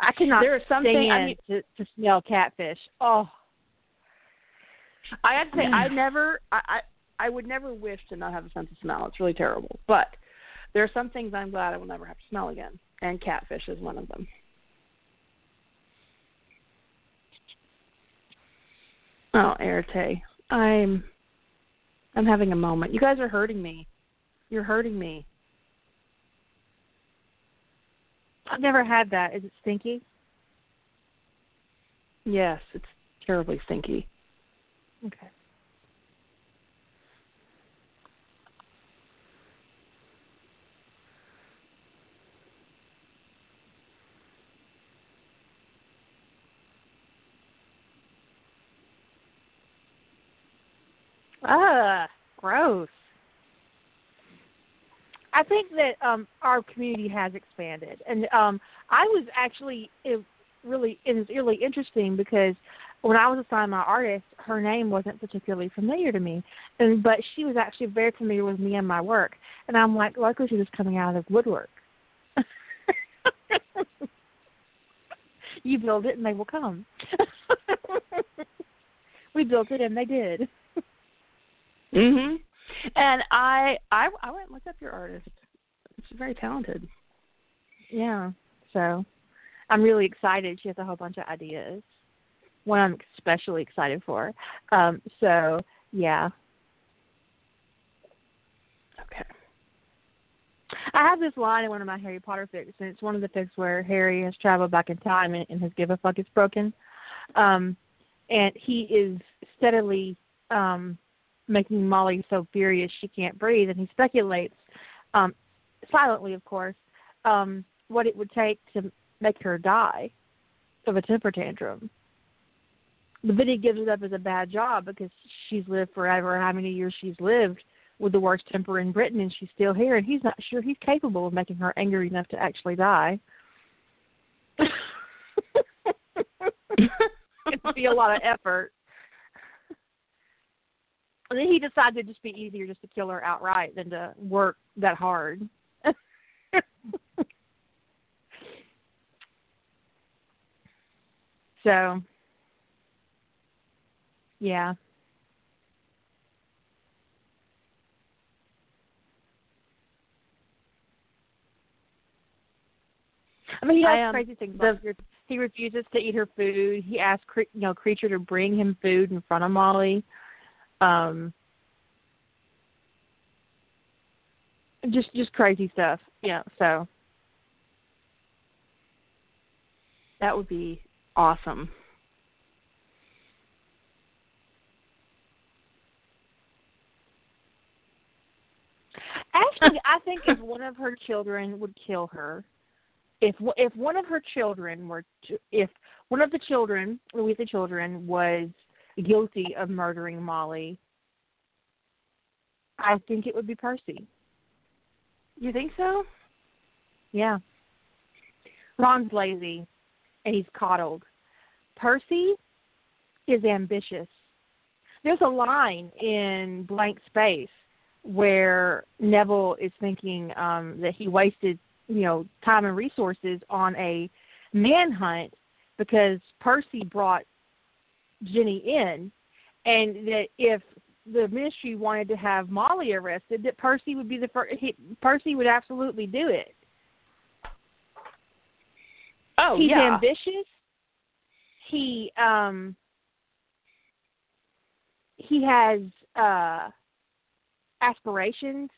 I cannot there is something I mean, to, to smell catfish. Oh, I have to say, I mm. never, I, I, I would never wish to not have a sense of smell. It's really terrible. But there are some things I'm glad I will never have to smell again, and catfish is one of them. Oh, Arete, I'm, I'm having a moment. You guys are hurting me. You're hurting me. I've never had that. Is it stinky? Yes, it's terribly stinky. Okay. Ah, gross. I think that um our community has expanded, and um I was actually it really it was really interesting because when I was assigned my artist, her name wasn't particularly familiar to me, and but she was actually very familiar with me and my work, and I'm like, luckily she was coming out of the woodwork. you build it and they will come. we built it and they did. Mhm. And I I I went and looked up your artist. She's very talented. Yeah. So I'm really excited. She has a whole bunch of ideas. One I'm especially excited for. Um, so yeah. Okay. I have this line in one of my Harry Potter fics, and it's one of the fics where Harry has traveled back in time and, and his give a fuck is broken. Um, and he is steadily um, making Molly so furious she can't breathe, and he speculates, um, silently of course, um, what it would take to make her die of a temper tantrum. But then he gives it up as a bad job because she's lived forever, how many years she's lived with the worst temper in Britain, and she's still here, and he's not sure he's capable of making her angry enough to actually die. It'd be a lot of effort. And then he decided it'd just be easier just to kill her outright than to work that hard. so, yeah. I mean, he does um, crazy things. the- like he refuses to eat her food. He asks, cre- you know, Kreacher to bring him food in front of Molly. Um, just, just crazy stuff. Yeah. So That would be awesome. Actually, I think if one of her children would kill her, if if one of her children were to, if one of the children, Louisa children, was guilty of murdering Molly, I think it would be Percy. You think so? Yeah. Ron's lazy, and he's coddled. Percy is ambitious. There's a line in Blank Space where Neville is thinking um, that he wasted, you know, time and resources on a manhunt because Percy brought Ginny in, and that if the ministry wanted to have Molly arrested, that Percy would be the first. He, Percy would absolutely do it. Oh He's yeah. ambitious. He um he has uh aspirations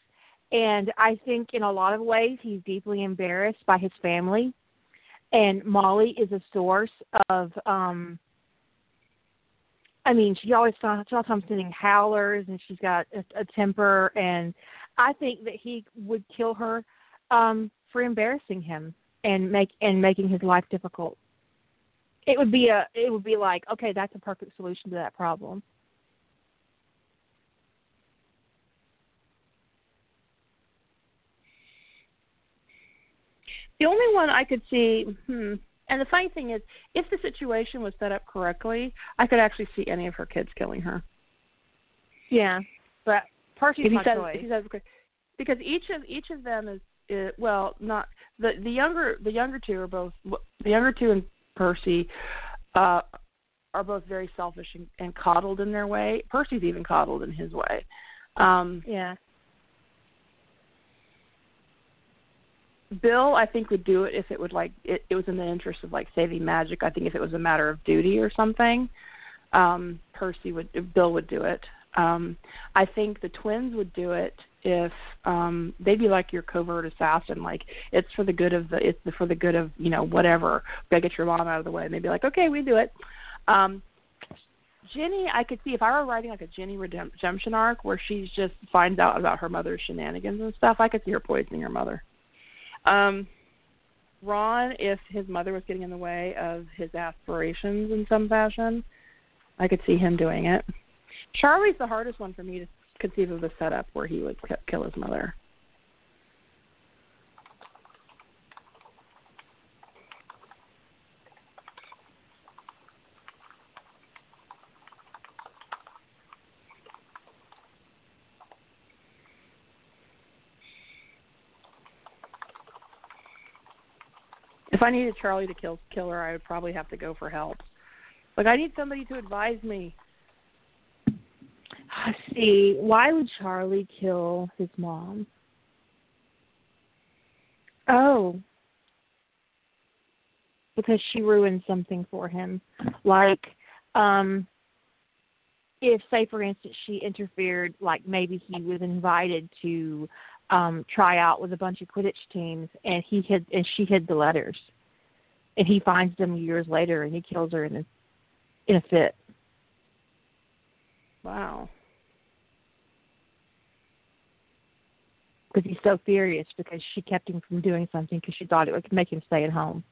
and I think in a lot of ways he's deeply embarrassed by his family. And Molly is a source of um I mean, she always she's sometimes sending howlers and she's got a, a temper and I think that he would kill her um for embarrassing him and make and making his life difficult. It would be a it would be like, okay, that's a perfect solution to that problem. The only one I could see, hmm, and the funny thing is, if the situation was set up correctly, I could actually see any of her kids killing her. Yeah, but Percy's my says, choice. He says, because each of each of them is, is well, not the the younger the younger two are both the younger two and Percy uh are both very selfish and, and coddled in their way. Percy's even coddled in his way. Um yeah. Bill, I think, would do it if it would like it, it was in the interest of like saving magic. I think if it was a matter of duty or something, um, Percy would Bill would do it. Um, I think the twins would do it if um, they'd be like your covert assassin. Like it's for the good of the it's for the good of you know whatever. Gotta get your mom out of the way, and they'd be like, okay, we do it. Um, Ginny, I could see if I were writing like a Ginny redemption arc where she just finds out about her mother's shenanigans and stuff. I could see her poisoning her mother. Um, Ron, if his mother was getting in the way of his aspirations in some fashion, I could see him doing it. Charlie's the hardest one for me to conceive of the setup where he would kill his mother. If I needed Charlie to kill kill her, I would probably have to go for help. Like I need somebody to advise me. I see, why would Charlie kill his mom? Oh, because she ruined something for him. Like, um, if, say, for instance, she interfered, like maybe he was invited to um try out with a bunch of Quidditch teams, and he hid and she hid the letters, and he finds them years later, and he kills her in a in a fit. Wow. Because he's so furious because she kept him from doing something because she thought it would make him stay at home.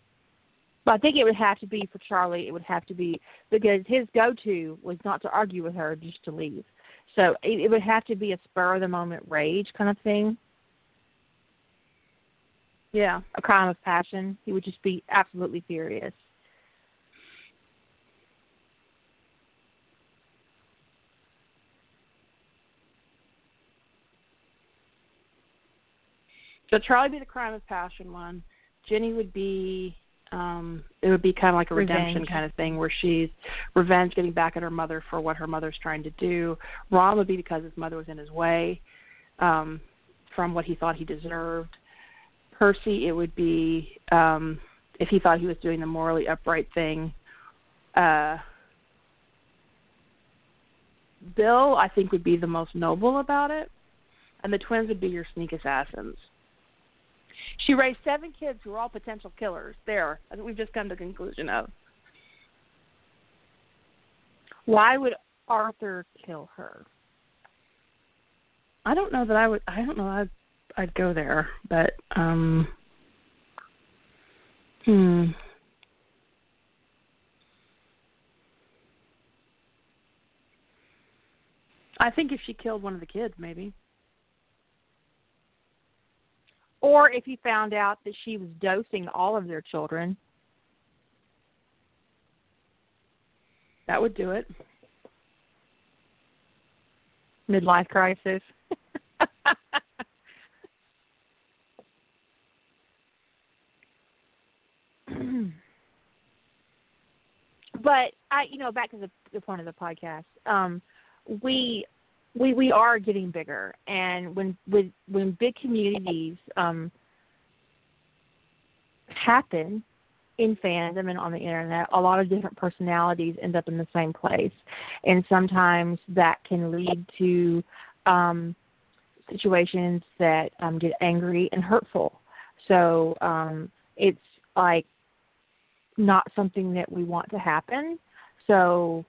But I think it would have to be for Charlie. It would have to be because his go-to was not to argue with her, just to leave. So it, it would have to be a spur of the moment rage kind of thing. Yeah. A crime of passion. He would just be absolutely furious. So Charlie would be the crime of passion one. Jenny would be um it would be kind of like a redemption Revenge. kind of thing where she's revenge getting back at her mother for what her mother's trying to do. Ron would be because his mother was in his way um from what he thought he deserved. Percy it would be um if he thought he was doing the morally upright thing. Uh Bill I think would be the most noble about it. And the twins would be your sneak assassins. She raised seven kids who were all potential killers. There, I think we've just come to the conclusion of. Why would Arthur kill her? I don't know that I would. I don't know. I'd I'd go there, but um. Hmm. I think if she killed one of the kids, maybe. Or if he found out that she was dosing all of their children. That would do it. Midlife crisis. but I, you know, back to the, the point of the podcast, um, we we we are getting bigger, and when with when big communities um, happen in fandom and on the internet, a lot of different personalities end up in the same place, and sometimes that can lead to um, situations that um, get angry and hurtful. So um, it's like not something that we want to happen. So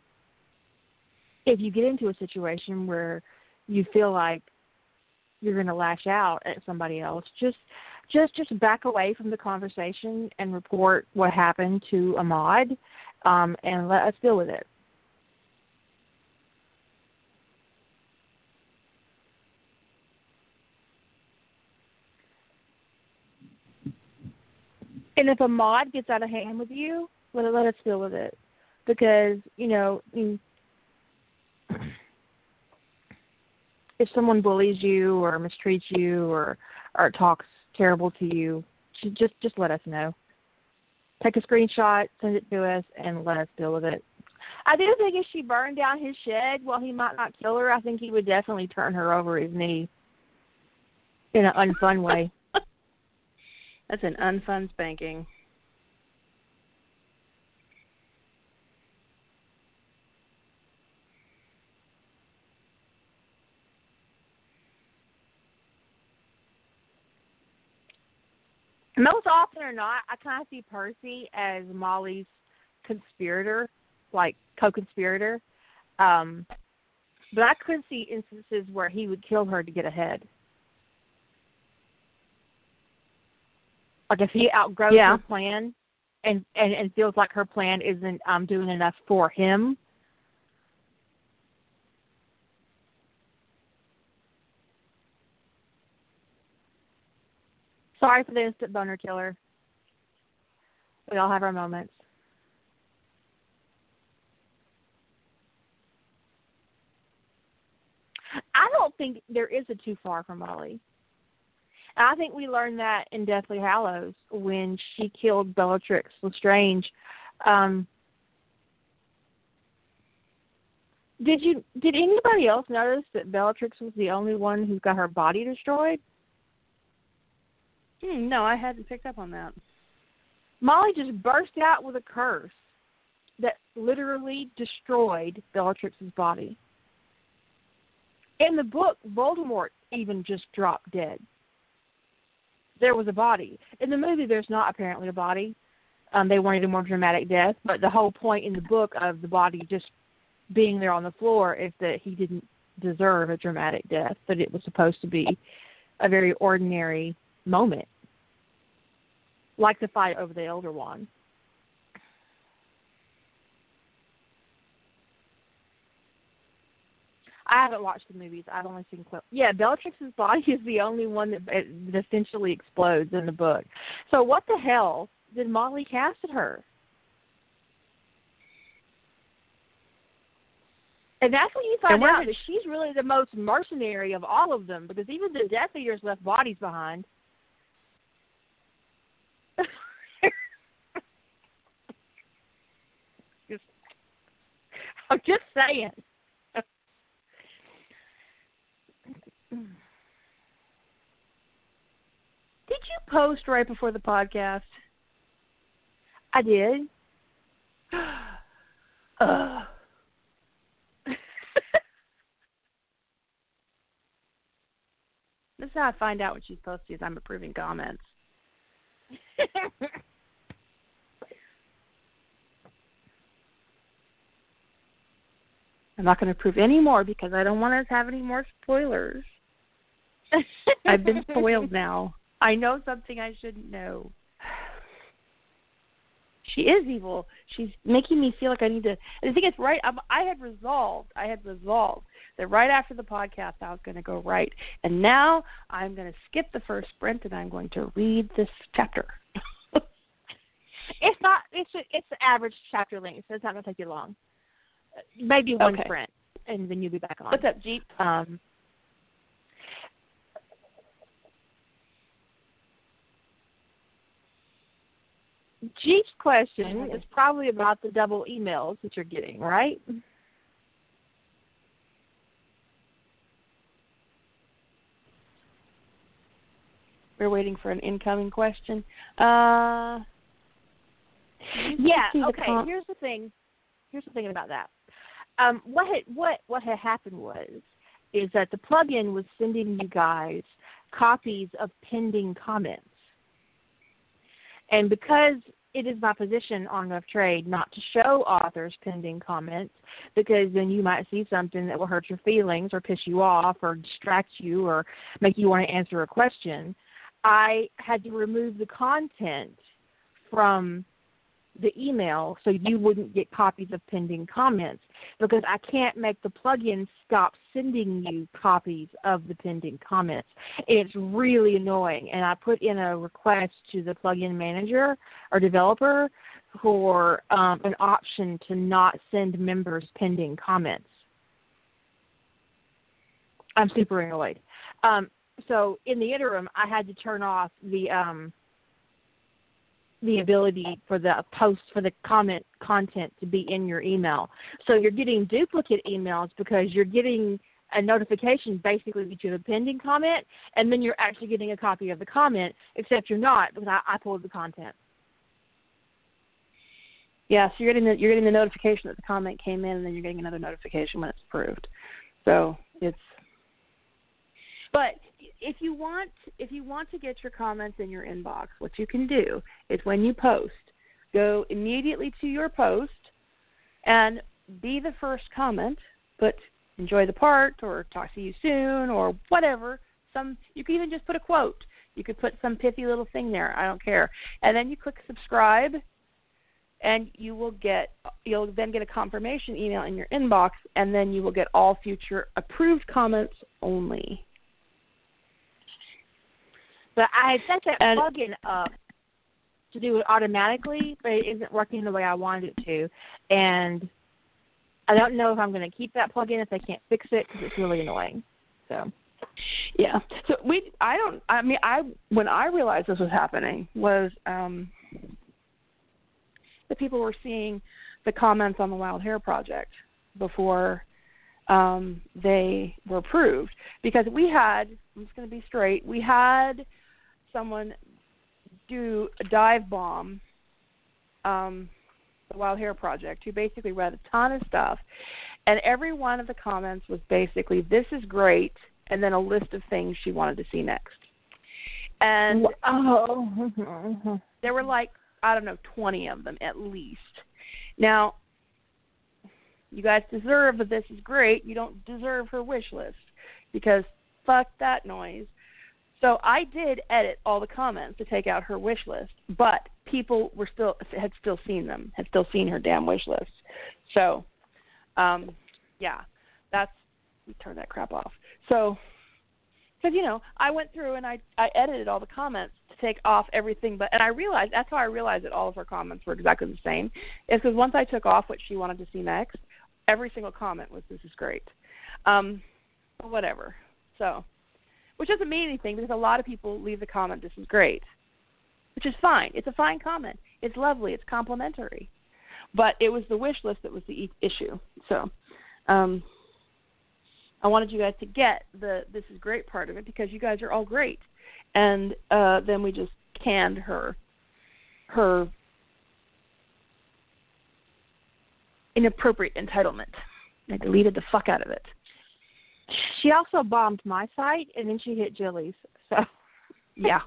if you get into a situation where you feel like you're going to lash out at somebody else. Just just just back away from the conversation and report what happened to a mod, um, and let us deal with it. And if a mod gets out of hand with you, let let us deal with it, because you know. If someone bullies you or mistreats you or or talks terrible to you, just just let us know. Take a screenshot, send it to us, and let us deal with it. I do think if she burned down his shed, while he might not kill her, I think he would definitely turn her over his knee in an unfun way. That's an unfun spanking. Most often or not, I kind of see Percy as Molly's conspirator, like co-conspirator. Um, but I could see instances where he would kill her to get ahead. Like if he outgrows yeah. her plan and, and and feels like her plan isn't um doing enough for him, Sorry for the instant boner killer. We all have our moments. I don't think there is a too far from Molly. I think we learned that in Deathly Hallows when she killed Bellatrix Lestrange. Um, did you did anybody else notice that Bellatrix was the only one who got her body destroyed? Hmm, no, I hadn't picked up on that. Molly just burst out with a curse that literally destroyed Bellatrix's body. In the book, Voldemort even just dropped dead. There was a body. In the movie, there's not apparently a body. Um, they wanted a more dramatic death, but the whole point in the book of the body just being there on the floor is that he didn't deserve a dramatic death, that it was supposed to be a very ordinary moment, like the fight over the Elder Wand. I haven't watched the movies. I've only seen clips. Yeah, Bellatrix's body is the only one that, that essentially explodes in the book. So what the hell did Molly cast at her? And that's when you find out that she's really the most mercenary of all of them because even the Death Eaters left bodies behind. just, I'm just saying. Did you post right before the podcast? I did. uh. this is how I find out when she's posting. Is I'm approving comments. I'm not going to prove any more because I don't want us to have any more spoilers. I've been spoiled now. I know something I shouldn't know. She is evil. She's making me feel like I need to. I think it's right? I'm, I had resolved. I had resolved that right after the podcast I was going to go right, and now I'm going to skip the first sprint and I'm going to read this chapter. it's not. It's it's the average chapter length, so it's not going to take you long. Maybe one okay. sprint, and then you'll be back on. What's up, Jeep? Um, Jeep's question is probably about the double emails that you're getting, right? We're waiting for an incoming question. Uh, yeah. Okay. Com- here's the thing. Here's the thing about that. Um, what had what what had happened was is that the plugin was sending you guys copies of pending comments, and because it is my position on of trade not to show authors pending comments because then you might see something that will hurt your feelings or piss you off or distract you or make you want to answer a question. I had to remove the content from the email so you wouldn't get copies of pending comments because I can't make the plugin stop sending you copies of the pending comments. It's really annoying and I put in a request to the plugin manager or developer for um, an option to not send members pending comments. I'm super annoyed. Um, so in the interim, I had to turn off the um, the ability for the post for the comment content to be in your email. So you're getting duplicate emails because you're getting a notification basically that you have a pending comment, and then you're actually getting a copy of the comment, except you're not because I, I pulled the content. Yeah, so you're getting the you're getting the notification that the comment came in, and then you're getting another notification when it's approved. So it's, but if you want if you want to get your comments in your inbox, what you can do is when you post, go immediately to your post and be the first comment, put enjoy the part or talk to you soon or whatever. Some you can even just put a quote. You could put some pithy little thing there. I don't care. And then you click subscribe and you will get you'll then get a confirmation email in your inbox and then you will get all future approved comments only. But I had set that and, plugin up to do it automatically, but it isn't working the way I wanted it to. And I don't know if I'm going to keep that plugin if they can't fix it because it's really annoying. So. Yeah. So we I don't I mean I when I realized this was happening was um the people were seeing the comments on the Wild Hair project before um they were approved because we had I'm just going to be straight we had someone do a dive bomb um, the Wild Hair Project, who basically read a ton of stuff, and every one of the comments was basically, "This is great," and then a list of things she wanted to see next. And oh, there were like I don't know, twenty of them at least. Now, you guys deserve that this is great. You don't deserve her wish list because fuck that noise. So I did edit all the comments to take out her wish list, but people were still had still seen them, had still seen her damn wish list. So, um, yeah, that's we turn that crap off. So, because you know, I went through and I I edited all the comments to take off everything, but and I realized that's how I realized that all of her comments were exactly the same. Is because once I took off what she wanted to see next, every single comment was this is great. Um, whatever. So which doesn't mean anything because a lot of people leave the comment, "This is great," which is fine. It's a fine comment. It's lovely. It's complimentary. But it was the wish list that was the issue. So, um, I wanted you guys to get the "This is great" part of it because you guys are all great, and uh, then we just canned her her inappropriate entitlement. I deleted the fuck out of it. She also bombed my site, and then she hit Jilly's. So, yeah.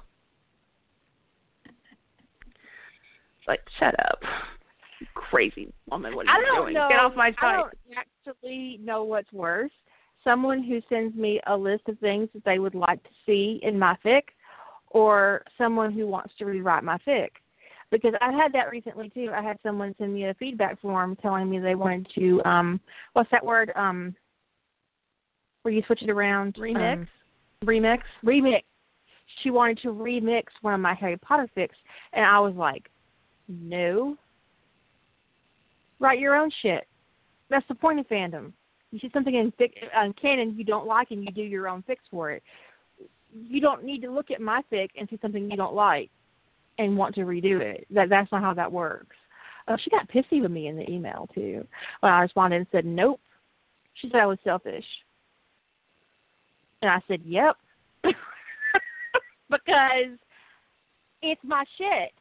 It's like, shut up, crazy woman. What are you doing? Know, Get off my site. I don't actually know what's worse: someone who sends me a list of things that they would like to see in my fic, or someone who wants to rewrite my fic. Because I've had that recently too. I had someone send me a feedback form telling me they wanted to um what's that word? Um where you switch it around. Remix. Um, remix. Remix. She wanted to remix one of my Harry Potter fics, and I was like, no. Write your own shit. That's the point of fandom. You see something in, fic, canon you don't like, and you do your own fix for it. You don't need to look at my fic and see something you don't like and want to redo it. That that's not how that works. Oh, she got pissy with me in the email too. When I responded and said nope. She said I was selfish. And I said, Yep. because it's my shit.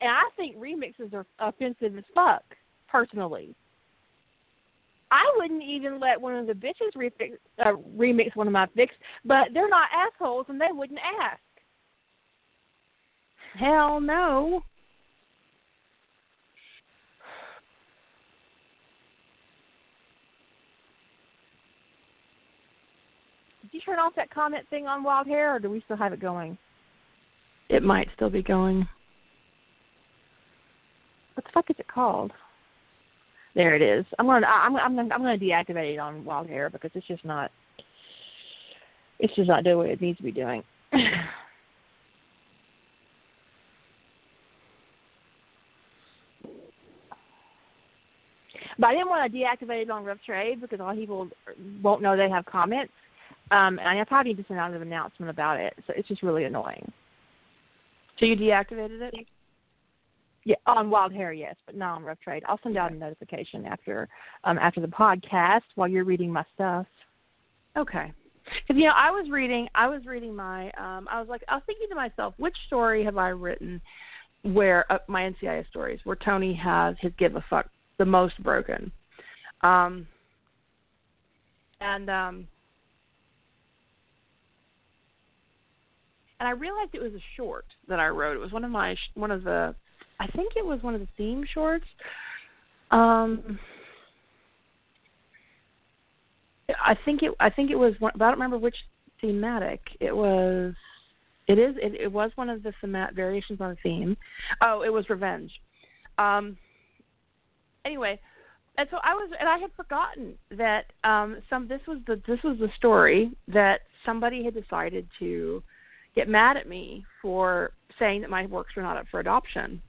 And I think remixes are offensive as fuck, personally. I wouldn't even let one of the bitches refix, uh, remix one of my fics, but they're not assholes and they wouldn't ask. Hell no. You turn off that comment thing on Wild Hair, or do we still have it going? It might still be going. What the fuck is it called? There it is. I'm gonna I'm I'm I'm gonna deactivate it on Wild Hair because it's just not it's just not doing what it needs to be doing. but I didn't want to deactivate it on Rough Trade because a lot of people won't know they have comments. Um, and I probably need to send out an announcement about it. So it's just really annoying. So you deactivated it? Yeah, on Wild Hair, yes, but not on Rough Trade. I'll send out a notification after um, after the podcast while you're reading my stuff. Okay. Because you know, I was reading, I was reading my, um, I was like, I was thinking to myself, which story have I written where uh, my NCIS stories where Tony has his give a fuck the most broken, um, and um, and I realized it was a short that I wrote. It was one of my one of the, I think it was one of the theme shorts. Um, I think it. I think it was. One, I don't remember which thematic it was. It is. It, it was one of the themat variations on a theme. Oh, it was revenge. Um. Anyway, and so I was, and I had forgotten that um some. This was the. This was the story that somebody had decided to get mad at me for saying that my works were not up for adoption,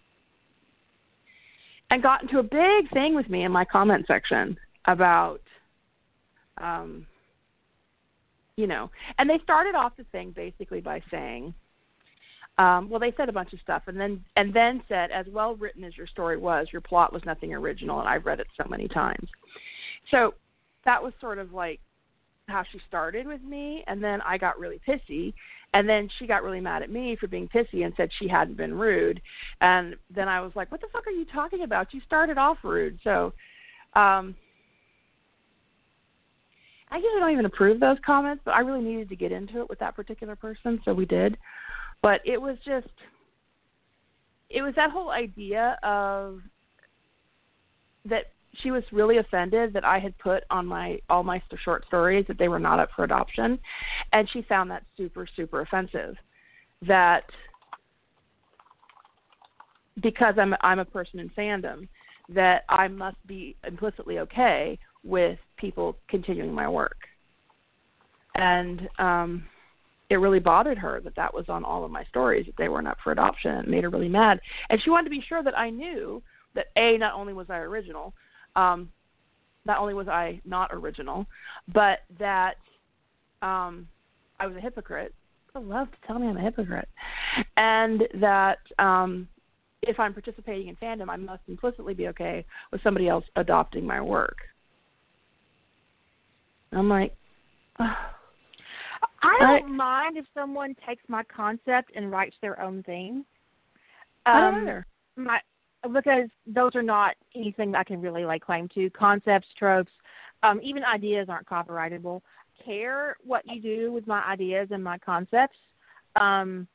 and got into a big thing with me in my comment section about um, you know, and they started off the thing basically by saying, um, well, they said a bunch of stuff, and then and then said, as well written as your story was, your plot was nothing original, and I've read it so many times. So that was sort of like how she started with me, and then I got really pissy, and then she got really mad at me for being pissy and said she hadn't been rude, and then I was like, what the fuck are you talking about? You started off rude, so. Um, I usually don't even approve those comments, but I really needed to get into it with that particular person, so we did. But it was just it was that whole idea of that she was really offended that I had put on my all my short stories that they were not up for adoption, and she found that super super offensive. That because I'm I'm a person in fandom, that I must be implicitly okay with people continuing my work. And um it really bothered her that that was on all of my stories that they weren't up for adoption. It made her really mad, and she wanted to be sure that I knew that a not only was I original, um, not only was I not original, but that um, I was a hypocrite. I love to tell me I'm a hypocrite, and that um, if I'm participating in fandom, I must implicitly be okay with somebody else adopting my work. I'm like, oh. I don't I, mind if someone takes my concept and writes their own thing. Um, I don't um, either. My because those are not anything I can really lay claim to. Concepts, tropes, um, even ideas aren't copyrightable. Care what you do with my ideas and my concepts. Um,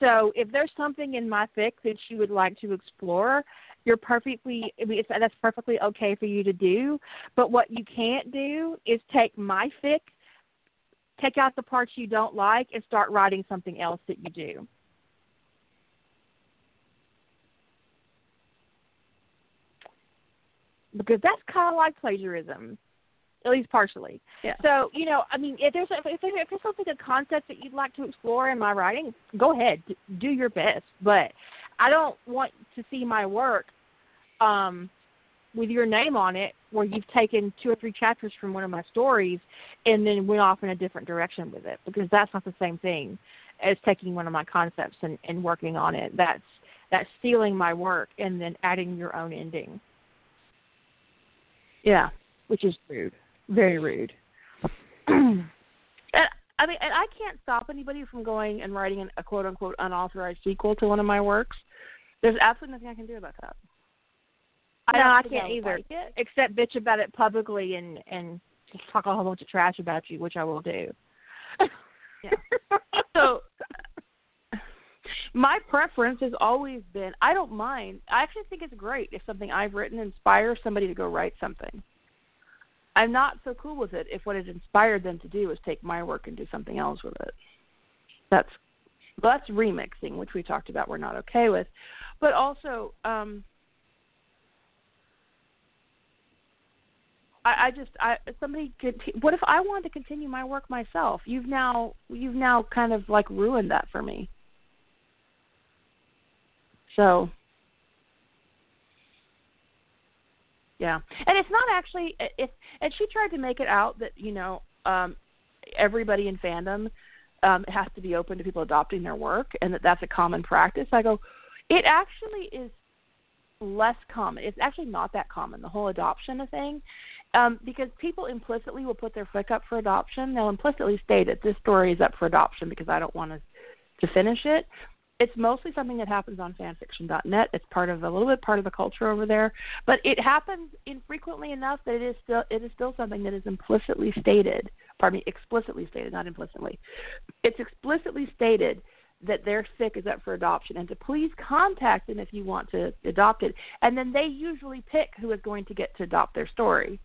so if there's something in my fic that you would like to explore, you're perfectly that's perfectly okay for you to do. But what you can't do is take my fic, take out the parts you don't like, and start writing something else that you do. Because that's kind of like plagiarism at least partially. Yeah. So you know, I mean, if there's if there's, if there's something a concept that you'd like to explore in my writing, go ahead, do your best. But I don't want to see my work um, with your name on it, where you've taken two or three chapters from one of my stories and then went off in a different direction with it, because that's not the same thing as taking one of my concepts and, and working on it. That's that's stealing my work and then adding your own ending. Yeah, which is rude. Very rude. and I mean, and I can't stop anybody from going and writing an, a quote unquote unauthorized sequel to one of my works. There's absolutely nothing I can do about that. I no, I can't either. Like except bitch about it publicly and and just talk a whole bunch of trash about you, which I will do. yeah. So My preference has always been I don't mind. I actually think it's great if something I've written inspires somebody to go write something. I'm not so cool with it if what it inspired them to do is take my work and do something else with it. That's that's remixing, which we talked about we're not okay with. But also, um I, I just I somebody could what if I wanted to continue my work myself? You've now you've now kind of like ruined that for me. So yeah. And it's not actually if and she tried to make it out that, you know, um everybody in fandom um has to be open to people adopting their work and that that's a common practice. I go, it actually is less common. It's actually not that common, the whole adoption thing um, because people implicitly will put their fic up for adoption. They'll implicitly state that this story is up for adoption because I don't want to to finish it. It's mostly something that happens on fanfiction.net. It's part of a little bit part of the culture over there, but it happens infrequently enough that it is still it is still something that is implicitly stated. Pardon me, explicitly stated, not implicitly. It's explicitly stated that their fic is up for adoption and to please contact them if you want to adopt it. And then they usually pick who is going to get to adopt their story.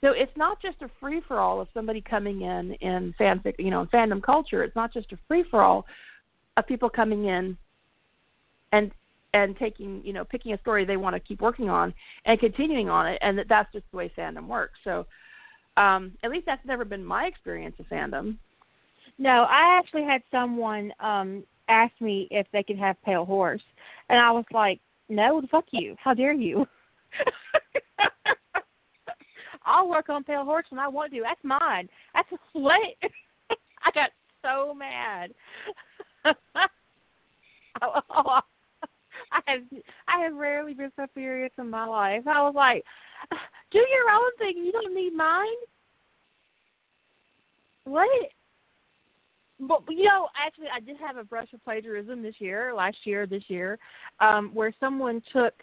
So it's not just a free for all of somebody coming in in fanfic, you know, in fandom culture. It's not just a free for all of people coming in and and taking, you know, picking a story they want to keep working on and continuing on it, and that that's just the way fandom works. So, um, at least that's never been my experience of fandom. No, I actually had someone um ask me if they could have Pale Horse, and I was like, "No, fuck you! How dare you!" I'll work on Pale Horse when I want to. That's mine. That's what. I got so mad. I have I have rarely been so furious in my life. I was like, do your own thing. You don't need mine. What? But you know, actually, I did have a brush of plagiarism this year, last year, this year, um, where someone took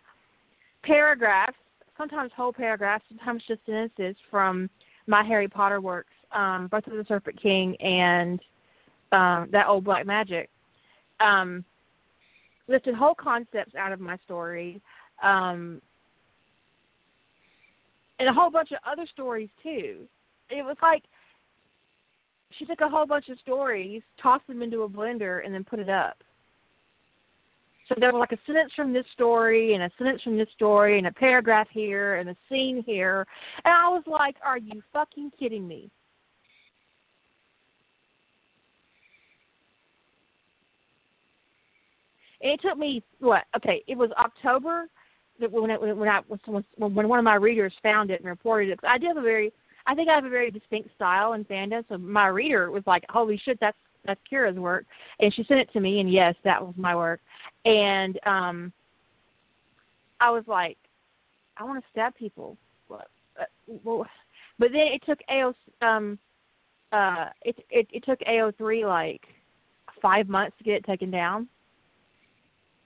paragraphs sometimes whole paragraphs, sometimes just sentences from my Harry Potter works, um, Birth of the Serpent King and um, that old Black Magic. Um, lifted whole concepts out of my story, um, and a whole bunch of other stories too. It was like she took a whole bunch of stories, tossed them into a blender, and then put it up. So there was like a sentence from this story and a sentence from this story and a paragraph here and a scene here. And I was like, are you fucking kidding me? It took me what? Okay, it was October that when it, when I when when one of my readers found it and reported it. I do have a very I think I have a very distinct style in fandom. So my reader was like, "Holy shit, that's that's Kira's work," and she sent it to me, and yes, that was my work and um I was like, I want to stab people. But, well, but then it took AO um uh it it it took AO3 like 5 months to get it taken down.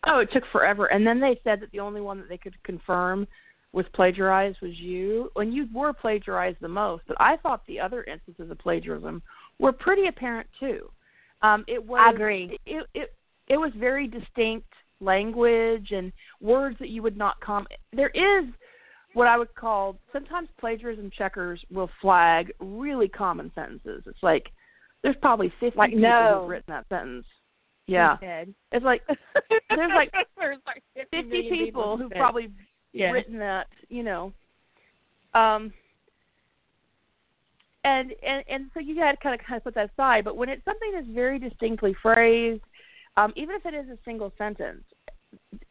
Oh, it took forever. And then they said that the only one that they could confirm was plagiarized was you. And you were plagiarized the most, but I thought the other instances of plagiarism were pretty apparent too. Um it was I agree. It it it was very distinct language and words that you would not come. There is what I would call sometimes plagiarism checkers will flag really common sentences. It's like there's probably fifty like, people no. who've written that sentence. Yeah, it's like there's like there's like fifty people, people who've probably yeah. written that. You know, um, and and and so you got to kind of kind of put that aside. But when it's something that's very distinctly phrased um, even if it is a single sentence,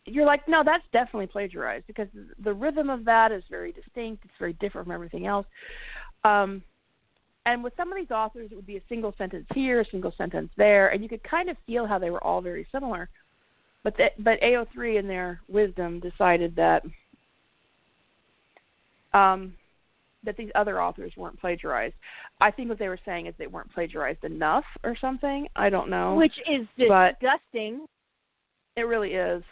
you're like, no, that's definitely plagiarized because the rhythm of that is very distinct. It's very different from everything else. Um, and with some of these authors, it would be a single sentence here, a single sentence there, and you could kind of feel how they were all very similar. But the, but AO3 in their wisdom decided that um, that these other authors weren't plagiarized. I think what they were saying is they weren't plagiarized enough or something. I don't know. Which is disgusting. It really is.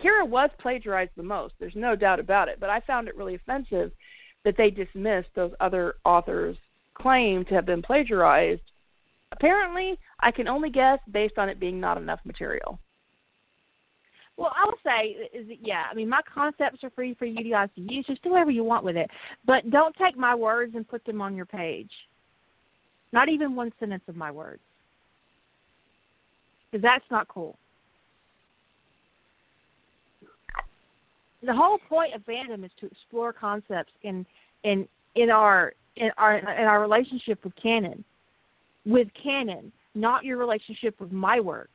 Kira was plagiarized the most. There's no doubt about it. But I found it really offensive that they dismissed those other authors' claim to have been plagiarized apparently, I can only guess based on it being not enough material. Well, I would say is yeah. I mean, my concepts are free for you guys to use. Just do whatever you want with it, but don't take my words and put them on your page. Not even one sentence of my words, because that's not cool. The whole point of fandom is to explore concepts in in in our in our in our relationship with canon, with canon, not your relationship with my work.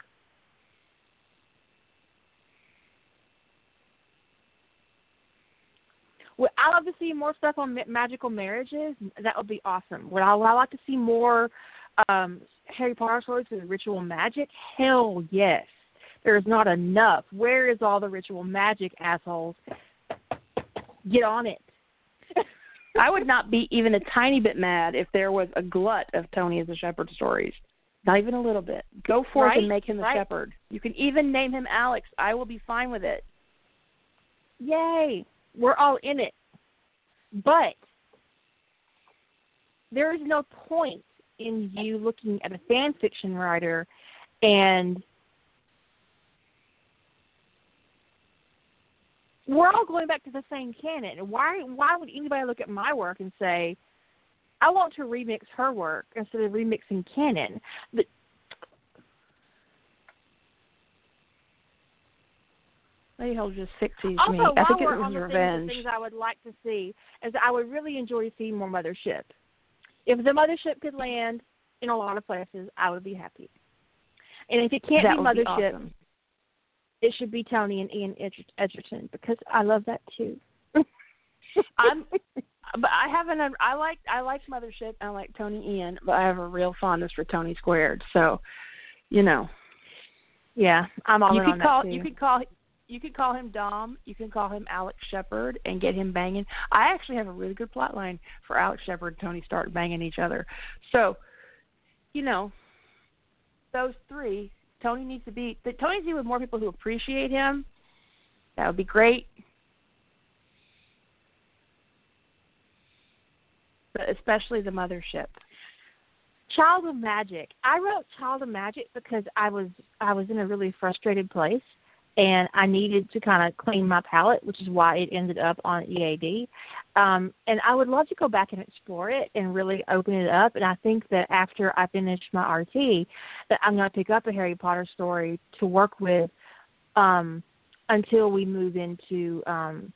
Would I love to see more stuff on magical marriages? That would be awesome. Would I, would I like to see more um, Harry Potter stories with ritual magic? Hell yes. There is not enough. Where is all the ritual magic, assholes? Get on it. I would not be even a tiny bit mad if there was a glut of Tony as a shepherd stories. Not even a little bit. Go forth right? and make him a right. shepherd. You can even name him Alex. I will be fine with it. Yay we're all in it. But there is no point in you looking at a fan fiction writer and we're all going back to the same canon. Why why would anybody look at my work and say, I want to remix her work instead of remixing canon? But Maybe he'll just fix these also, me. I think it was on the revenge. Things, things I would like to see is I would really enjoy seeing more mothership. If the mothership could land in a lot of places, I would be happy. And if it can't that be mothership, be awesome. It should be Tony and Ian Edgerton because I love that too. I'm, but I haven't. I like I like Mothership. I like Tony Ian, but I have a real fondness for Tony Squared. So, you know. Yeah, I'm all you in could on call that too. you could call you could call him Dom. You can call him Alex Shepard and get him banging. I actually have a really good plot line for Alex Shepard and Tony Stark banging each other. So, you know, those three. Tony needs to be. Tony needs to be with more people who appreciate him. That would be great. But especially the mothership. Child of Magic. I wrote Child of Magic because I was I was in a really frustrated place and I needed to kind of clean my palate, which is why it ended up on EAD. Um, and I would love to go back and explore it and really open it up. And I think that after I finish my RT, that I'm going to pick up a Harry Potter story to work with um, until we move into um,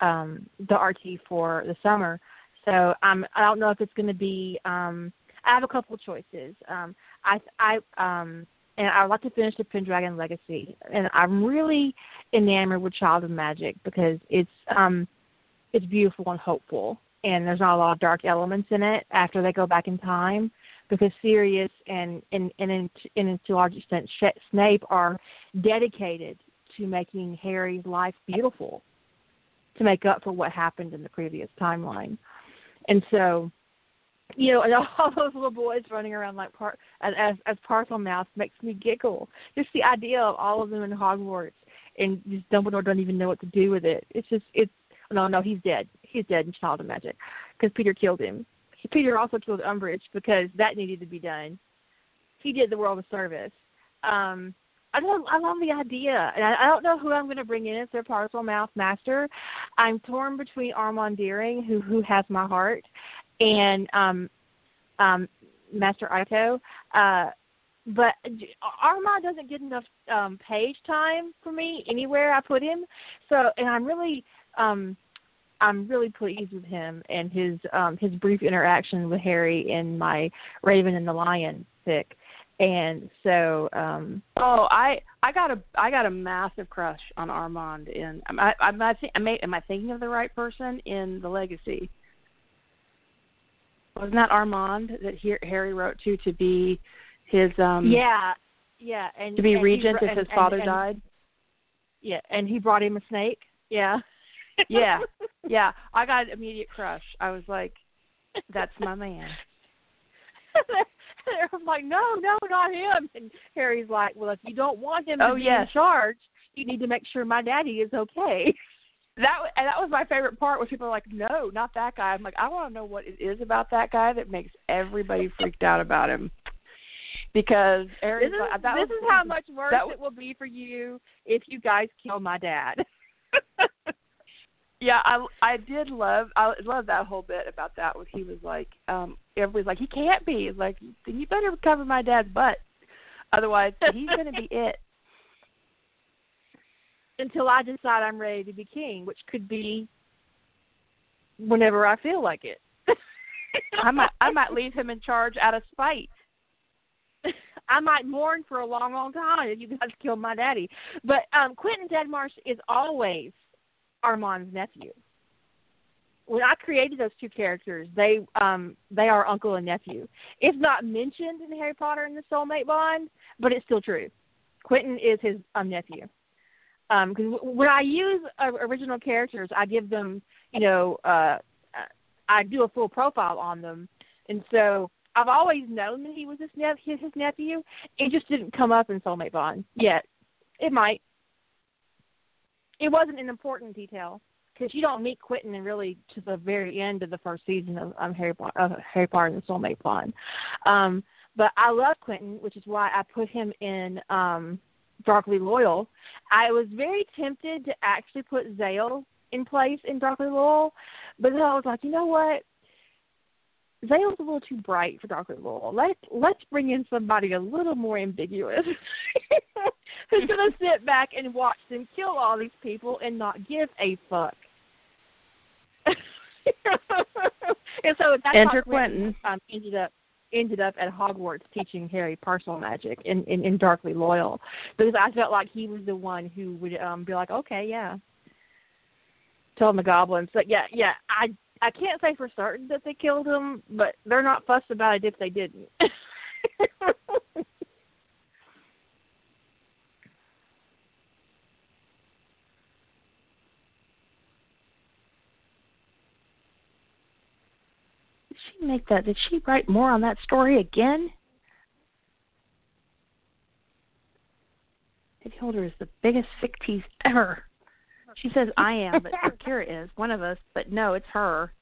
um, the RT for the summer. So um, I don't know if it's going to be. Um, I have a couple of choices. Um, I I um, and I'd like to finish the Pendragon Legacy. And I'm really enamored with Child of Magic because it's um it's beautiful and hopeful, and there's not a lot of dark elements in it after they go back in time because Sirius and and and in, and to a large extent Snape are dedicated to making Harry's life beautiful to make up for what happened in the previous timeline. And so you know, and all those little boys running around like par as as Parselmouth makes me giggle. Just the idea of all of them in Hogwarts and just Dumbledore don't even know what to do with it. It's just it's no no he's dead. He's dead in Child of Magic because Peter killed him. Peter also killed Umbridge because that needed to be done. He did the world a service. Um, I love I love the idea, and I, I don't know who I'm going to bring in as their Parselmouth master. I'm torn between Armand Deering, who who has my heart, and um, um, Master Ito. Uh, but Armand doesn't get enough um, page time for me anywhere I put him. So, and I'm really, um, I'm really pleased with him and his um, his brief interaction with Harry in my Raven and the Lion fic. And so, um oh, I I got a I got a massive crush on Armand in I I'm I think I, am I thinking of the right person in the Legacy? Wasn't that Armand that he, Harry wrote to to be his um yeah yeah and to be and regent he, if and, his father and, died? Yeah and he brought him a snake? Yeah. Yeah yeah. I got an immediate crush. I was like that's my man. I'm like no no not him. And Harry's like well if you don't want him to oh, be yes. in charge you need to make sure my daddy is okay that and that was my favorite part was people are like, no, not that guy. I'm like, I want to know what it is about that guy that makes everybody freaked out about him. because Aaron. This is, that this was, is how much worse was, it will be for you if you guys kill my dad. yeah, I I did love I love that whole bit about that. Was he was like, um, everybody's like, he can't be. It's like, then you better cover my dad's butt, otherwise he's gonna be it. Until I decide I'm ready to be king, which could be whenever I feel like it. I might I might leave him in charge out of spite. I might mourn for a long, long time if you guys kill my daddy. But um Quentin Deadmarsh is always Armand's nephew. When I created those two characters, they um they are uncle and nephew. It's not mentioned in Harry Potter and the Soulmate Bond, but it's still true. Quentin is his um nephew. Um, because when I use uh, original characters, I give them, you know, uh, I do a full profile on them, and so I've always known that he was his, nep- his, his nephew. It just didn't come up in Soulmate Bond yet. It might. It wasn't an important detail because you don't meet Quentin and really to the very end of the first season of um, Harry Potter, uh, Harry Potter and the Soulmate Bond. Um, but I love Quentin, which is why I put him in um, Darkly Loyal. I was very tempted to actually put Zale in place in Darkly Loyal, but then I was like, you know what? Zale's a little too bright for Darkly Loyal. Let's let's bring in somebody a little more ambiguous, who's gonna sit back and watch them kill all these people and not give a fuck. and so that's Enter how Quentin um, ended up ended up at Hogwarts teaching Harry Parselmagic in, in, in Darkly Loyal because I felt like he was the one who would um be like, okay, yeah, tell the goblins. But yeah, yeah, I I can't say for certain that they killed him, but they're not fussed about it if they didn't. she make that? Did she write more on that story again? Heavy Holder is the biggest sick tease ever. She says I am, but Kira is one of us. But no, it's her.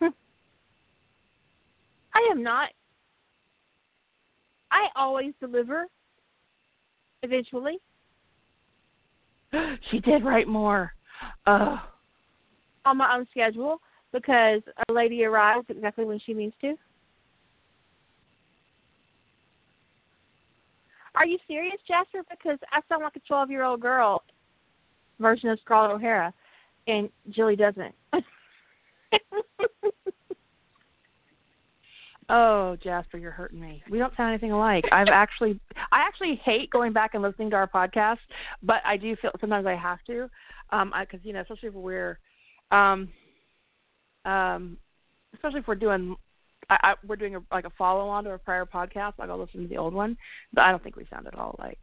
Hmm. I am not. I always deliver. Eventually. she did write more. Oh. On my own schedule because a lady arrives exactly when she means to. Are you serious, Jasper? Because I sound like a 12 year old girl version of Scarlett O'Hara, and Jilly doesn't. oh, Jasper, you're hurting me. We don't sound anything alike. I've actually, I actually hate going back and listening to our podcast, but I do feel sometimes I have to, um, because you know, especially if we're, um, um, especially if we're doing I, I we're doing a, like a follow on to a prior podcast. Like I'll listen to the old one, but I don't think we sound at all alike.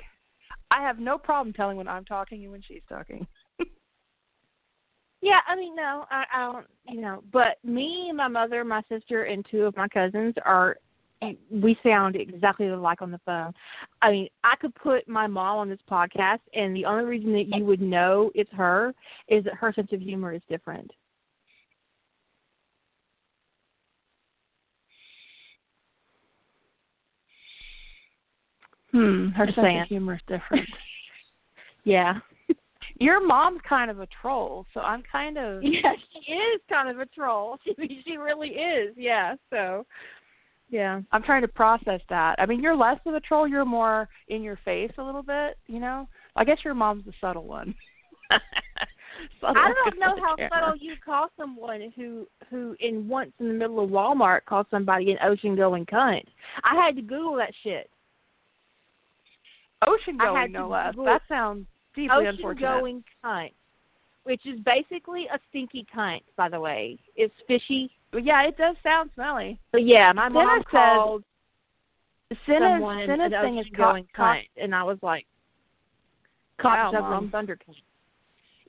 I have no problem telling when I'm talking and when she's talking. Yeah, I mean, no, I, I don't, you know, but me, my mother, my sister, and two of my cousins are we sound exactly alike on the phone. I mean, I could put my mom on this podcast, and the only reason that you would know it's her is that her sense of humor is different. Hmm, her sense of humor is different. yeah. Your mom's kind of a troll, so I'm kind of Yeah, she is kind of a troll. She she really is. Yeah, so yeah. I'm trying to process that. I mean, you're less of a troll, you're more in your face a little bit, you know? I guess your mom's the subtle one. subtle I don't know how subtle you call someone who who in once in the middle of Walmart called somebody an ocean going cunt. I had to Google that shit. Ocean going, no less. That sounds deeply unfortunate. Going cunt, which is basically a stinky cunt, by the way. It's fishy. Yeah, it does sound smelly. But yeah, my Cinna mom called Cinna's an thing is going cunt, and I was like, cock wow, juggling thunder cunt.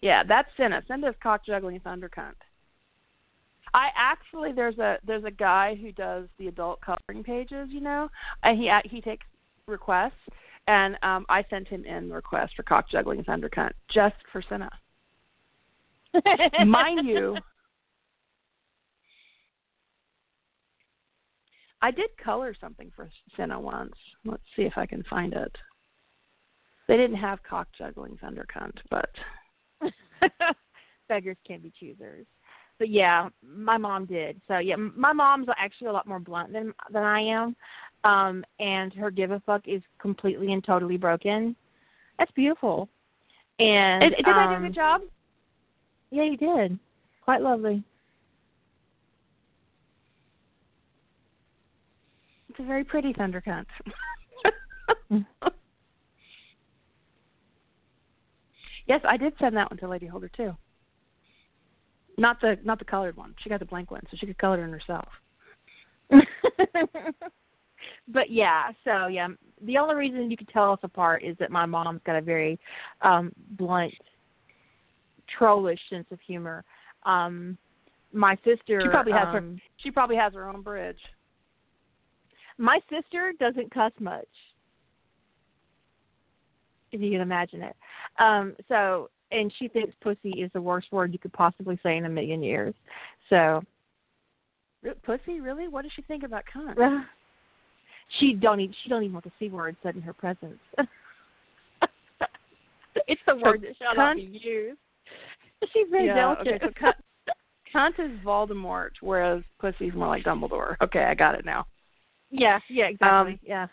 Yeah, that's Cinna. Cinna's cock juggling thunder cunt. I actually there's a there's a guy who does the adult coloring pages, you know, and he he takes requests and um I sent him in the request for cock juggling thunder cunt just for Cinna. Mind you, I did color something for Cinna once. Let's see if I can find it. They didn't have cock juggling thunder cunt, but beggars can't be choosers. But yeah, my mom did. So yeah, my mom's actually a lot more blunt than than I am, um, and her give a fuck is completely and totally broken. That's beautiful. And did, did um, I do a good job? Yeah, you did. Quite lovely. It's a very pretty thunder cunt. yes, I did send that one to Lady Holder too. Not the not the colored one. She got the blank one, so she could color it herself. but yeah, so yeah, the only reason you could tell us apart is that my mom's got a very um blunt, trollish sense of humor. Um my sister She probably has um, her she probably has her own bridge. My sister doesn't cuss much. If you can imagine it. Um so and she thinks pussy is the worst word you could possibly say in a million years. So Pussy, really? What does she think about cunt? she don't even she don't even want the c word said in her presence. it's the So word that shall not cunt- be used. She's very yeah, delicate. Okay, so is Voldemort, whereas pussy's more like Dumbledore. Okay, I got it now. Yeah, yeah, exactly. Um, yeah.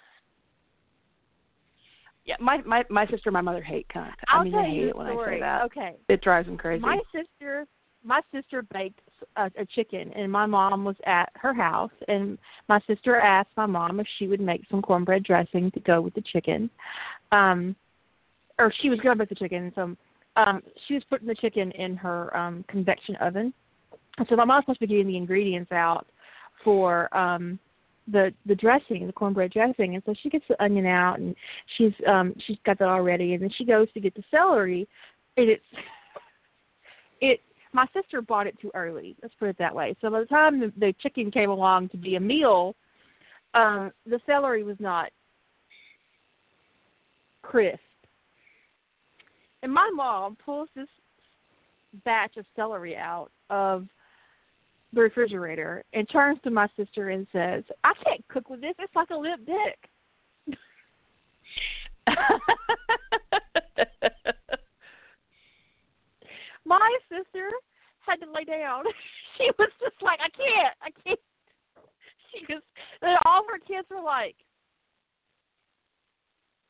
Yeah, my my my sister and my mother hate cunt. I'll I mean, tell they hate you it when story. I say that. Okay. It drives them crazy. My sister, my sister baked a, a chicken, and my mom was at her house, and my sister asked my mom if she would make some cornbread dressing to go with the chicken, um, or she was going to make the chicken. So, um, she was putting the chicken in her um convection oven. So my mom's supposed to be getting the ingredients out for um the the dressing, the cornbread dressing, and so she gets the onion out and she's um she's got that already, and then she goes to get the celery, and it's it. My sister bought it too early. Let's put it that way. So by the time the, the chicken came along to be a meal, um, the celery was not crisp. And my mom pulls this batch of celery out of the refrigerator and turns to my sister and says, I can't cook with this. It's like a limp dick. my sister had to lay down. She was just like, I can't, I can't. She was, and all her kids were like,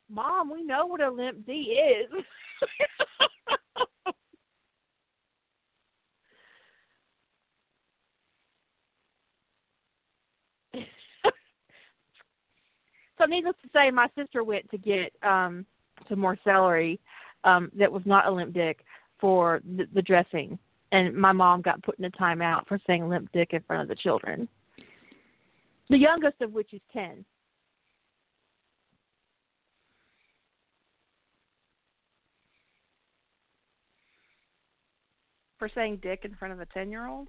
Mom, we know what a limp D is. so needless to say, my sister went to get um some more celery um that was not a limp dick for the, the dressing, and my mom got put in a timeout for saying limp dick in front of the children. The youngest of which is ten. For saying dick in front of a ten year old?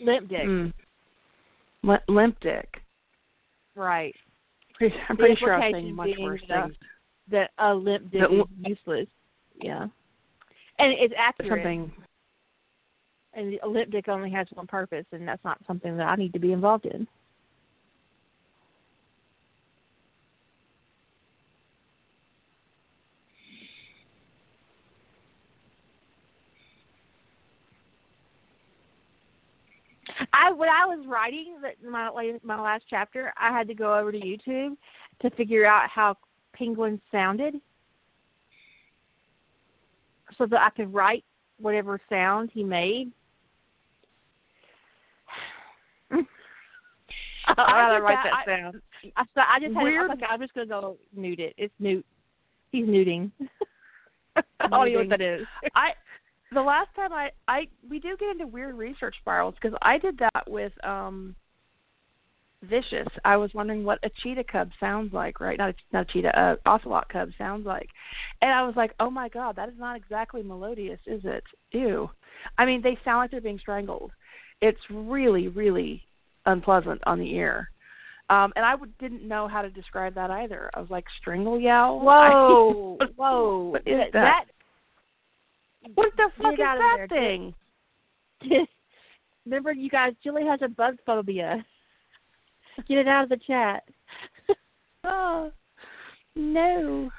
Limp dick, Mm. Lim- limp dick. right? Pretty, I'm The pretty sure I was saying much being worse that- things. That a limp dick That is l- useless. Yeah, and it's accurate. Something. And limp dick only has one purpose, and that's not something that I need to be involved in. I when I was writing my my last chapter, I had to go over to YouTube to figure out how penguins sounded, so that I could write whatever sound he made. I did write that. that, sound. I so I just had Weird- I'm like I'm just gonna go newt it. It's newt. He's newting. I don't know what that is. I the last time I I we do get into weird research spirals because I did that with um vicious. I was wondering what a cheetah cub sounds like, right? Not a, not a cheetah, a ocelot cub sounds like, and I was like, oh my god, that is not exactly melodious, is it? Ew. I mean, they sound like they're being strangled. It's really really unpleasant on the ear. Um, and I would, didn't know how to describe that either. I was like, strangle yowl? Whoa, whoa! What is that, that? What the fuck is that there. thing? Remember, you guys, Julie has a bug phobia. Get it out of the chat. Oh no.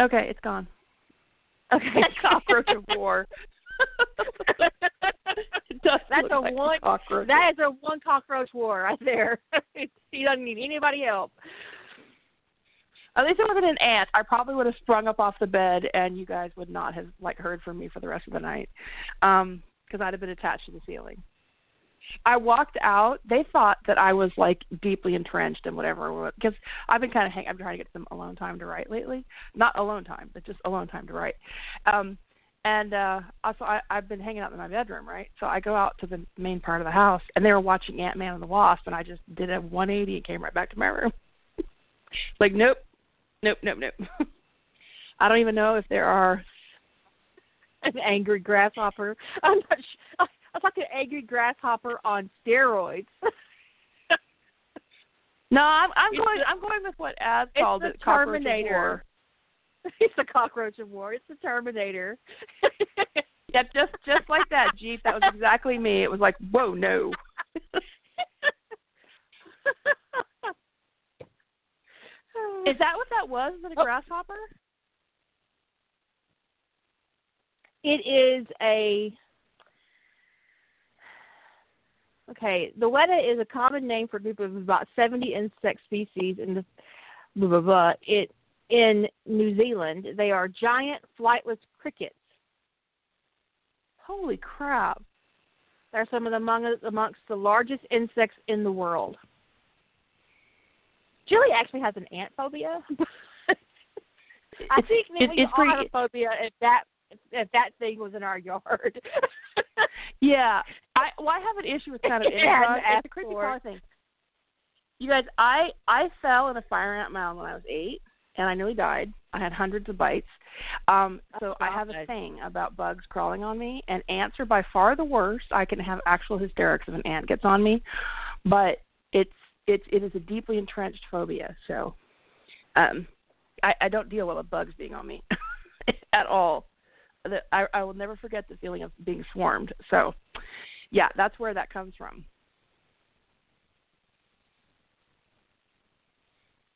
Okay, it's gone. Okay. cockroach of war. That's a like one. cockroach. That is a one cockroach war right there. he doesn't need anybody help. At least it wasn't an ant. I probably would have sprung up off the bed, and you guys would not have like heard from me for the rest of the night, um, because I'd have been attached to the ceiling. I walked out. They thought that I was like deeply entrenched in whatever. Because I've been kind of hang. I'm trying to get some alone time to write lately. Not alone time, but just alone time to write. Um, and uh also I, I've been hanging out in my bedroom, right? So I go out to the main part of the house, and they were watching Ant Man and the Wasp, and I just did a 180 and came right back to my room. like nope, nope, nope, nope. I don't even know if there are. An angry grasshopper. I'm not. Sh- Was like an angry grasshopper on steroids. No, I'm I'm going. the- I'm going with what it's called it. Terminator. It's the cockroach of war. It's the Terminator. Yep, just just like that, Jeep. That was exactly me. It was like, whoa, no. Is that what that was? Was it a Oh. grasshopper? It is a okay. The weta is a common name for a group of about seventy insect species in the blah blah blah. It in New Zealand. They are giant flightless crickets. Holy crap! They're some of the among amongst the largest insects in the world. Julie actually has an ant phobia. I think that it- we it's all have pretty- a phobia if that if that thing was in our yard. Yeah, I well, I have an issue with kind of Yeah, interrupts. It's a creepy thing. You guys, I I fell in a fire ant mound when I was eight, and I nearly died. I had hundreds of bites. Um, so I have a thing about bugs crawling on me, and ants are by far the worst. I can have actual hysterics if an ant gets on me, but it's it's it is a deeply entrenched phobia. So, um, I I don't deal well with bugs being on me at all. The- I I will never forget the feeling of being swarmed. So, yeah, that's where that comes from.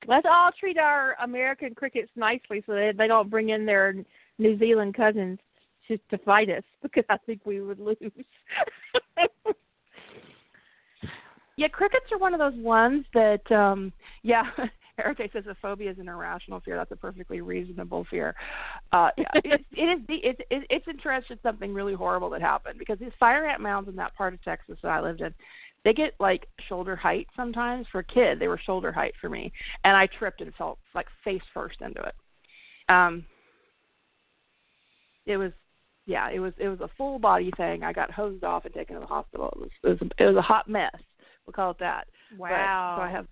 Let's all treat our American crickets nicely so that they don't bring in their New Zealand cousins to to fight us because I think we would lose. Yeah, crickets are one of those ones that, um yeah, Erica says a phobia is an irrational fear. That's a perfectly reasonable fear. Uh, yeah, it, it is. The, it's it, it's interested something really horrible that happened because these fire ant mounds in that part of Texas that I lived in, they get like shoulder height sometimes. For a kid, they were shoulder height for me, and I tripped and fell like face first into it. Um, it was yeah, it was it was a full body thing. I got hosed off and taken to the hospital. It was it was a, it was a hot mess. We'll call it that. But- wow. so I have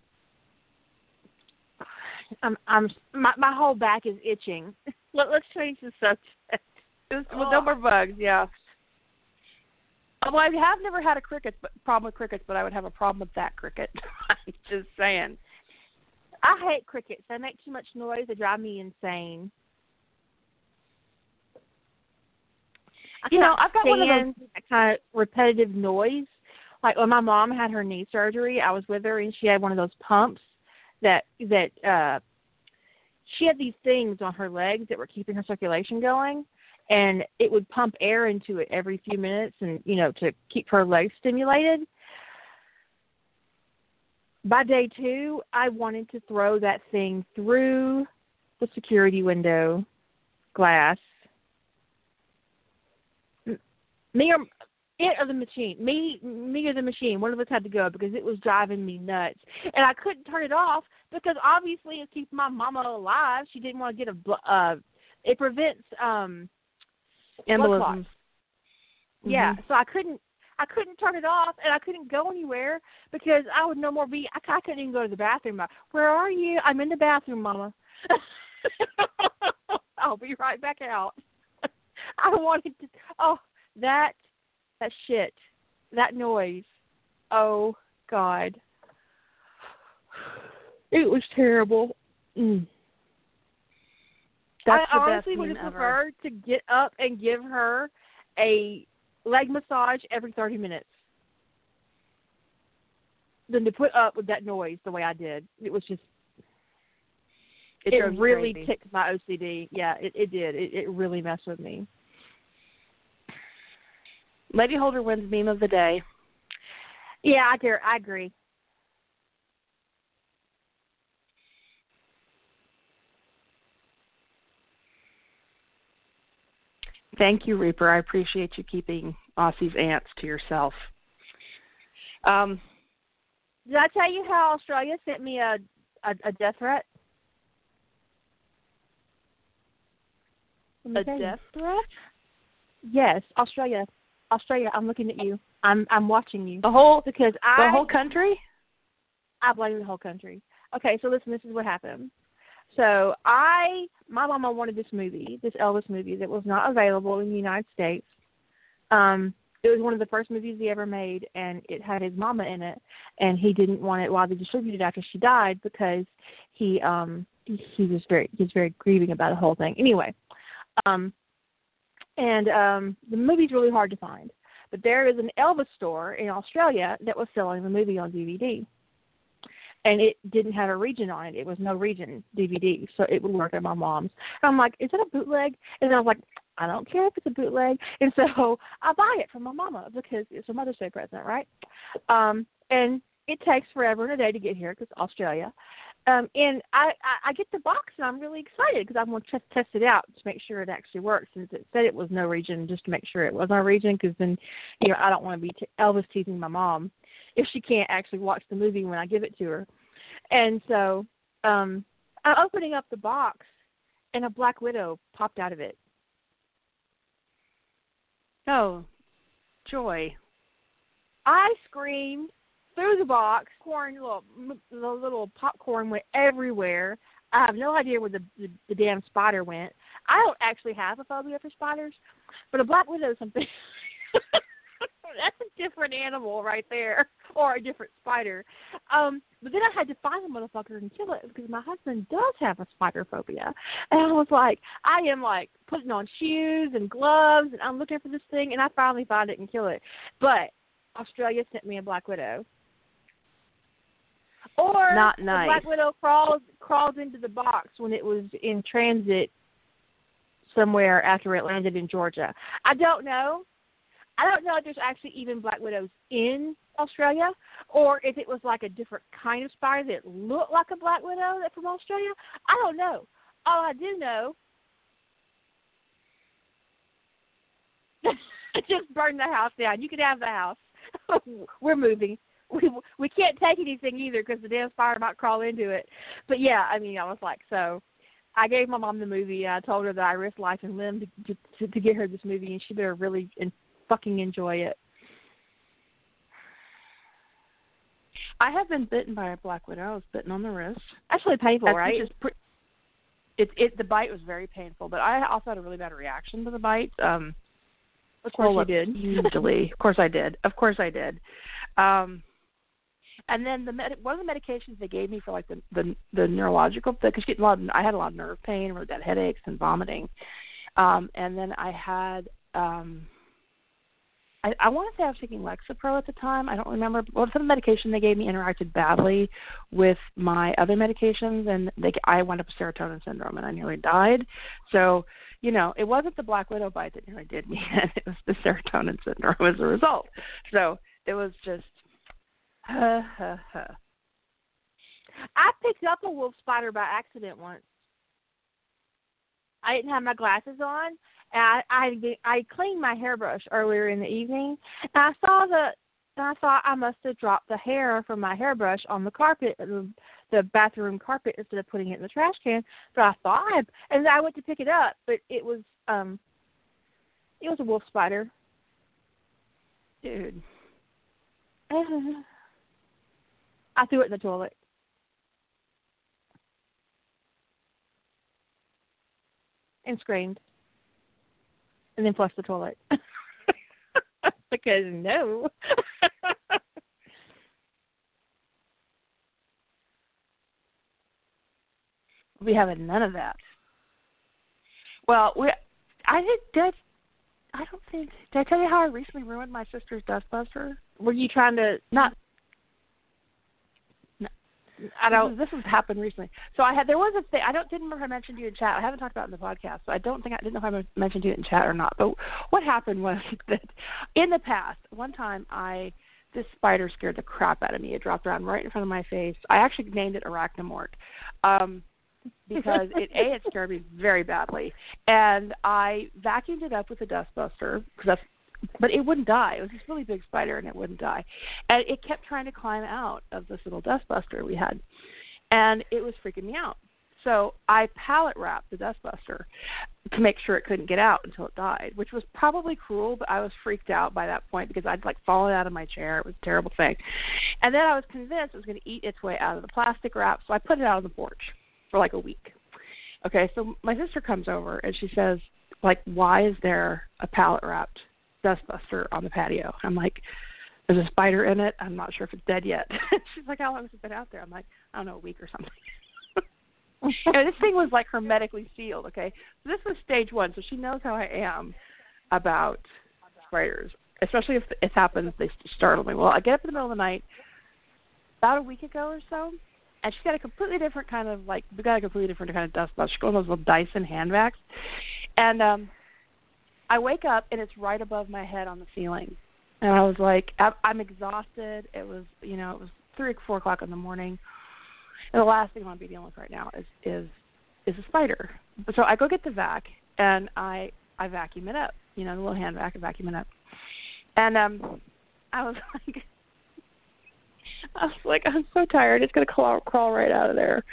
I'm I'm my my whole back is itching. Let, let's change the subject. it was, well, no oh. more bugs. Yeah. Well, I have never had a cricket but, problem with crickets, but I would have a problem with that cricket. I'm just saying. I hate crickets. They make too much noise. They drive me insane. I You know, I've got one of those- kind of repetitive noise. Like when my mom had her knee surgery, I was with her and she had one of those pumps that that uh she had these things on her legs that were keeping her circulation going and it would pump air into it every few minutes and you know to keep her legs stimulated. By day two i wanted to throw that thing through the security window glass. Me or it or the machine me me or the machine one of us had to go because it was driving me nuts and i couldn't turn it off because obviously it keeps my mama alive she didn't want to get a bl- uh it prevents um Embolisms. clots. Yeah, so I couldn't I couldn't turn it off and I couldn't go anywhere because I would no more be I, I couldn't even go to the bathroom. Where are you? I'm in the bathroom, Mama. I'll be right back out. I wanted to oh that that shit. That noise. Oh God. It was terrible. Mm. That's I honestly would have preferred to get up and give her a leg massage every 30 minutes than to put up with that noise the way I did. It was just It, it, really crazy. ticked my OCD. Yeah, it, it did. It, it really messed with me. Lady Holder wins meme of the day. Yeah, I dare, I agree. Thank you, Reaper. I appreciate you keeping Aussie's ants to yourself. Um, Did I tell you how Australia sent me a a, a death threat? a death threat? Yes, Australia. Australia, I'm looking at you. I'm I'm watching you The whole because I the whole country? I blame the whole country. Okay, so listen, this is what happened. So I, my mama wanted this movie, this Elvis movie that was not available in the United States. Um, it was one of the first movies he ever made, and it had his mama in it, and he didn't want it while they distributed it after she died because he, um, he, he was very, he was very grieving about the whole thing. Anyway, um, and um, the movie's really hard to find, but there is an Elvis store in Australia that was selling the movie on DVD and it didn't have a region on it. It was no region DVD, so it would work at my mom's. And I'm like, is it a bootleg? And I was like, I don't care if it's a bootleg. And so I buy it from my mama because it's a Mother's Day present, right? Um, and it takes forever and a day to get here because Australia. Um, and I, I, I get the box and I'm really excited because I'm going to test, test it out to make sure it actually works. Since it said it was no region, just to make sure it was no region, because then, you know, I don't want to be t- Elvis teasing my mom if she can't actually watch the movie when I give it to her. And so um I'm opening up the box and a black widow popped out of it. Oh, joy. I screamed through the box. Corn, little the little popcorn went everywhere. I have no idea where the, the the damn spider went. I don't actually have a phobia for spiders, but a black widow is something. That's a different animal right there, or a different spider. Um, but then I had to find the motherfucker and kill it because my husband does have a spider phobia, and I was like, I am like putting on shoes and gloves, and I'm looking for this thing, and I finally find it and kill it. But Australia sent me a black widow. Or Not nice. black widow crawls crawls into the box when it was in transit somewhere after it landed in Georgia. I don't know. I don't know if there's actually even black widows in Australia, or if it was like a different kind of spider that looked like a black widow that from Australia. I don't know. All I do know, just burn the house down. You can have the house. We're moving. We we can't take anything either because the damn spider might crawl into it. But yeah, I mean, I was like, so. I gave my mom the movie. And I told her that I risked life and limb to, to to get her this movie, and she better really and fucking enjoy it. I have been bitten by a black widow. I was bitten on the wrist. Really painful, That's right? Is pre- it it the bite was very painful, but I also had a really bad reaction to the bite. Um of course you did. Hugely. of course I did. Of course I did. Um and then the med- one of the medications they gave me for like the the, the neurological because a lot of, I had a lot of nerve pain, really bad headaches and vomiting. Um and then I had um I, I want to say I was taking Lexapro at the time. I don't remember. Well, some medication they gave me interacted badly with my other medications, and they, I wound up with serotonin syndrome, and I nearly died. So, you know, it wasn't the black widow bite that nearly did me, and it was the serotonin syndrome as a result. So it was just, huh, huh, huh. I picked up a wolf spider by accident once. I didn't have my glasses on, and I I, I cleaned my hairbrush earlier in the evening, and I saw the and I thought I must have dropped the hair from my hairbrush on the carpet, the, the bathroom carpet, instead of putting it in the trash can. But I thought, I, and I went to pick it up, but it was um, it was a wolf spider. dude. I threw it in the toilet. And screamed. And then flushed the toilet. because no. We have none of that. Well, we I did did I don't think did I tell you how I recently ruined my sister's dustbuster? Were you trying to Not I don't This, this has happened recently. So I had there was a thing I don't didn't remember if I mentioned you in chat. I haven't talked about it in the podcast, so I don't think I didn't know if I mentioned you in chat or not. But what happened was that in the past, one time I this spider scared the crap out of me. It dropped around right in front of my face. I actually named it arachnomort. Um because it a it scared me very badly, and I vacuumed it up with a dustbuster because that's but it wouldn't die. It was this really big spider, and it wouldn't die. And it kept trying to climb out of this little dustbuster we had, and it was freaking me out. So I pallet wrapped the dustbuster to make sure it couldn't get out until it died, which was probably cruel, but I was freaked out by that point because I'd like fallen out of my chair. It was a terrible thing. And then I was convinced it was going to eat its way out of the plastic wrap, so I put it out on the porch for like a week. Okay, so my sister comes over and she says, like, why is there a pallet wrapped dustbuster on the patio? I'm like, there's a spider in it. I'm not sure if it's dead yet. She's like, how long has it been out there? I'm like, I don't know, a week or something. and this thing was like hermetically sealed. Okay, so this was stage one, so she knows how I am about spiders, especially if it happens. They startle me. Well, I get up in the middle of the night about a week ago or so, and she's got a completely different kind of like we got a completely different kind of dust bus. She's got one of those little Dyson hand vacs, and um, I wake up and it's right above my head on the ceiling, and I was like, I'm exhausted. It was you know it was three or four o'clock in the morning, and the last thing I want to be dealing with right now is is is a spider. So I go get the vac and I I vacuum it up, you know the little hand vac, I vacuum it up, and um, I was like I was like, I'm so tired. It's gonna crawl crawl right out of there.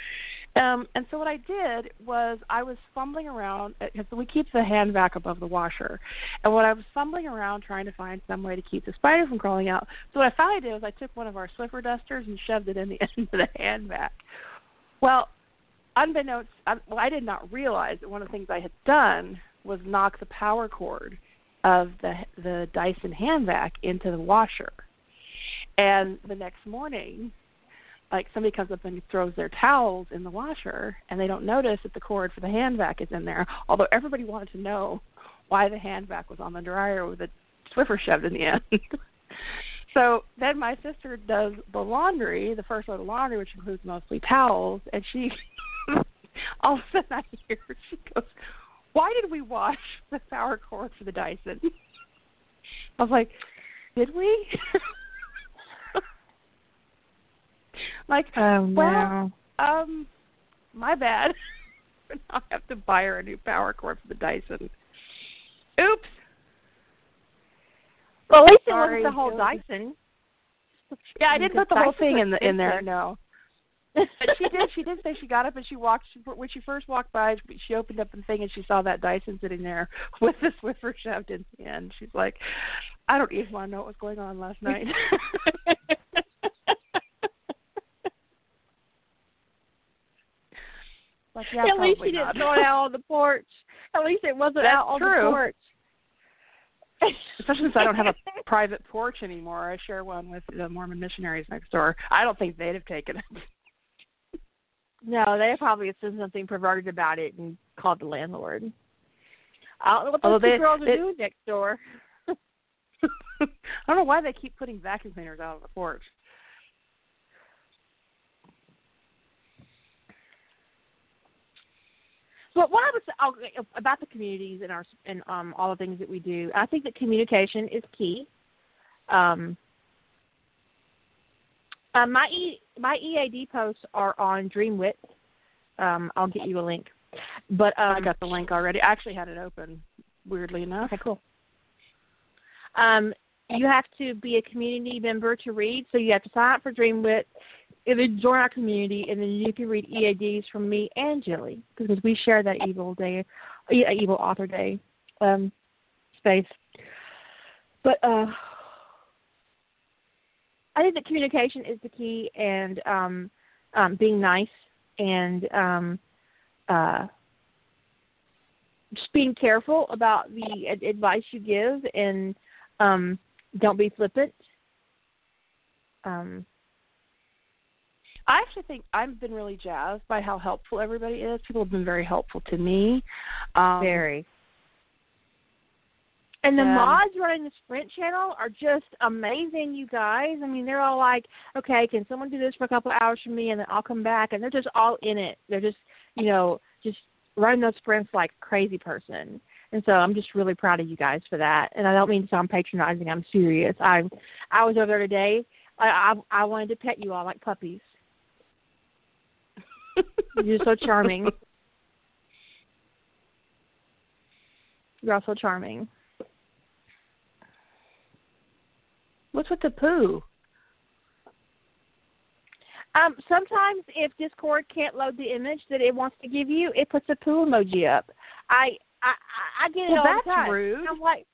Um, and so what I did was I was fumbling around because we keep the hand vac above the washer, and what I was fumbling around trying to find some way to keep the spider from crawling out. So what I finally did was I took one of our Swiffer dusters and shoved it in the end of the hand vac. Well, unbeknownst, I, well, I did not realize that one of the things I had done was knock the power cord of the the Dyson hand vac into the washer. And the next morning, like somebody comes up and throws their towels in the washer and they don't notice that the cord for the hand vac is in there, although everybody wanted to know why the hand vac was on the dryer with a Swiffer shoved in the end. so then my sister does the laundry, the first load of laundry, which includes mostly towels, and she all of a sudden I hear she goes, Why did we wash the power cord for the Dyson? I was like, Did we? Like, Oh well, no. um, my bad. I have to buy her a new power cord for the Dyson. Oops. Well, at least it wasn't the whole Dyson. Yeah, I didn't put the whole thing in the in there. No. But she did. She did say she got up and she walked. She, when she first walked by, she- she opened up the thing and she saw that Dyson sitting there with the Swiffer shoved in the end. She's like, "I don't even want to know what was going on last night." Like, yeah, At least probably she didn't throw it out on the porch. At least it wasn't That's out on the porch. Especially since I don't have a private porch anymore. I share one with the Mormon missionaries next door. I don't think they'd have taken it. No, they probably assumed something perverted about it and called the landlord. I don't know what those Although two they- girls are they- doing next door. I don't know why they keep putting vacuum cleaners out on the porch. But what I was about the communities and our and um all the things that we do, I think that communication is key. Um, uh, my e, my EAD posts are on Dreamwidth. Um, I'll get you a link. But um, I got the link already. I actually had it open, weirdly enough. Okay, cool. Um, you have to be a community member to read, so you have to sign up for Dreamwidth, and join our community, and then you can read EADs from me and Jilly because we share that evil day, evil author day um, space. But uh, I think that communication is the key, and um, um, being nice and um, uh, just being careful about the ad- advice you give and um don't be flippant um I actually think I've been really jazzed by how helpful everybody is. People have been very helpful to me. Um, very. And the mods running the Sprint channel are just amazing, you guys. I mean, they're all like, okay, can someone do this for a couple of hours for me, and then I'll come back, and they're just all in it. They're just, you know, just running those sprints like crazy person. And so I'm just really proud of you guys for that. And I don't mean to sound patronizing. I'm serious. I, I was over there today. I, I, I wanted to pet you all like puppies. You're so charming. You're all so charming. What's with the poo? Um, sometimes if Discord can't load the image that it wants to give you, it puts a poo emoji up. I I I I get it Well, all that's the time. rude. I'm like,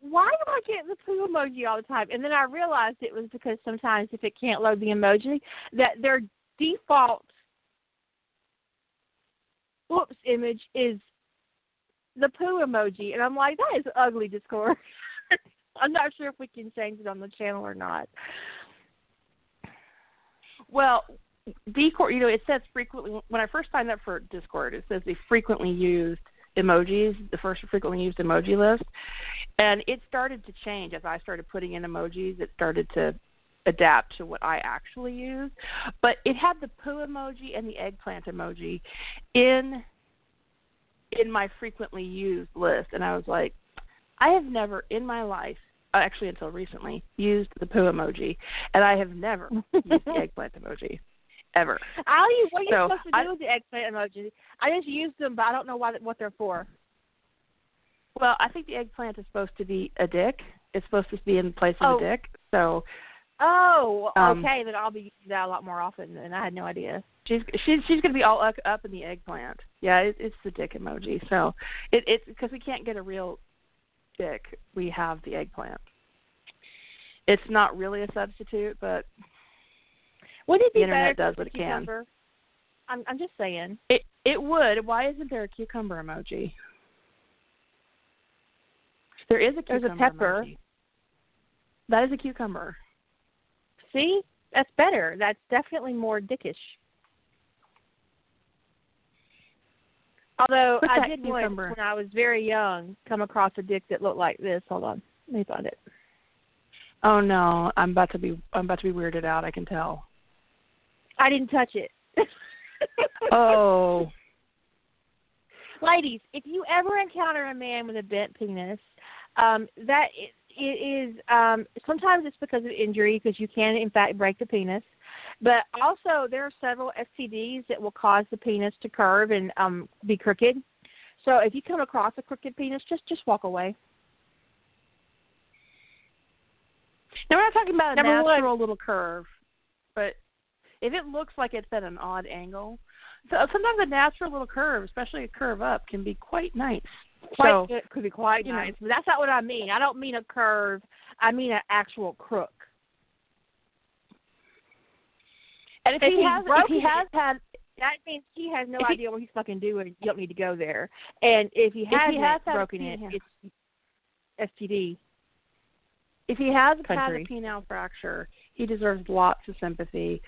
why do I get the poo emoji all the time? And then I realized it was because sometimes if it can't load the emoji, that their default whoops image is the poo emoji, and I'm like, that is ugly, Discord. I'm not sure if we can change it on the channel or not. Well, Discord, you know, it says frequently. When I first signed up for Discord, it says the frequently used emojis, the first frequently used emoji list, and it started to change as I started putting in emojis. It started to adapt to what I actually use, but it had the poo emoji and the eggplant emoji in in my frequently used list, and I was like, I have never in my life, actually until recently, used the poo emoji, and I have never used the eggplant emoji ever. Use what are you So, supposed to do I- with the eggplant emoji? I just use them, but I don't know why what they're for. Well, I think the eggplant is supposed to be a dick. It's supposed to be in place of Oh. a dick. So Oh, Um, okay. Then I'll be using that a lot more often, and I had no idea. she's she's she's gonna be all up, up in the eggplant. Yeah, it, it's the dick emoji. So it it's because we can't get a real dick. We have the eggplant. It's not really a substitute, but Would it be The internet does what it can. cucumber? I'm I'm just saying. it it would. Why isn't there a cucumber emoji? There is a There's a pepper. emoji. That is a cucumber. See, that's better. That's definitely more dickish. Although What's I did once when I was very young come across a dick that looked like this. Hold on, let me find it. Oh no, I'm about to be I'm about to be weirded out. I can tell. I didn't touch it. Oh, ladies, if you ever encounter a man with a bent penis, um, that it, is um, sometimes it's because of injury because you can in fact break the penis, but also there are several STDs that will cause the penis to curve and um, be crooked. So if you come across a crooked penis, just just walk away. now we're not talking about a Number one. natural little curve, but if it looks like it's at an odd angle, so sometimes a natural little curve, especially a curve up, can be quite nice. Quite, so it could be quite you know. nice, but that's not what I mean. I don't mean a curve. I mean an actual crook. and if, if he he's has if he has it- had That means he has no If he- idea what he's fucking doing. You don't need to go there. And if he he hasn't has had broken it, penis- it's STD. if he has had a penile fracture, he deserves lots of sympathy,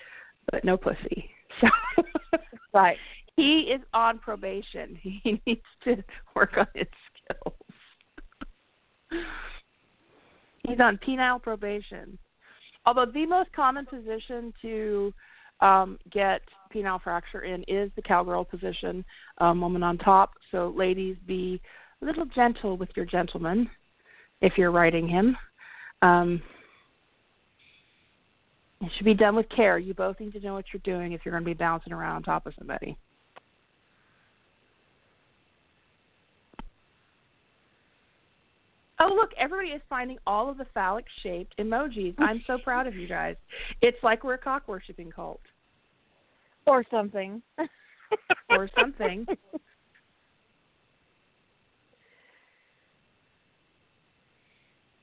but no pussy. So Right. He is on probation. He needs to work on his skills. He's on penile probation. Although the most common position to um, get penile fracture in is the cowgirl position, um, woman on top. So, ladies, be a little gentle with your gentleman if you're riding him. Um, it should be done with care. You both need to know what you're doing if you're going to be bouncing around on top of somebody. Oh, look, everybody is finding all of the phallic shaped emojis. I'm so proud of you guys. It's like we're a cock worshipping cult Or something. or something.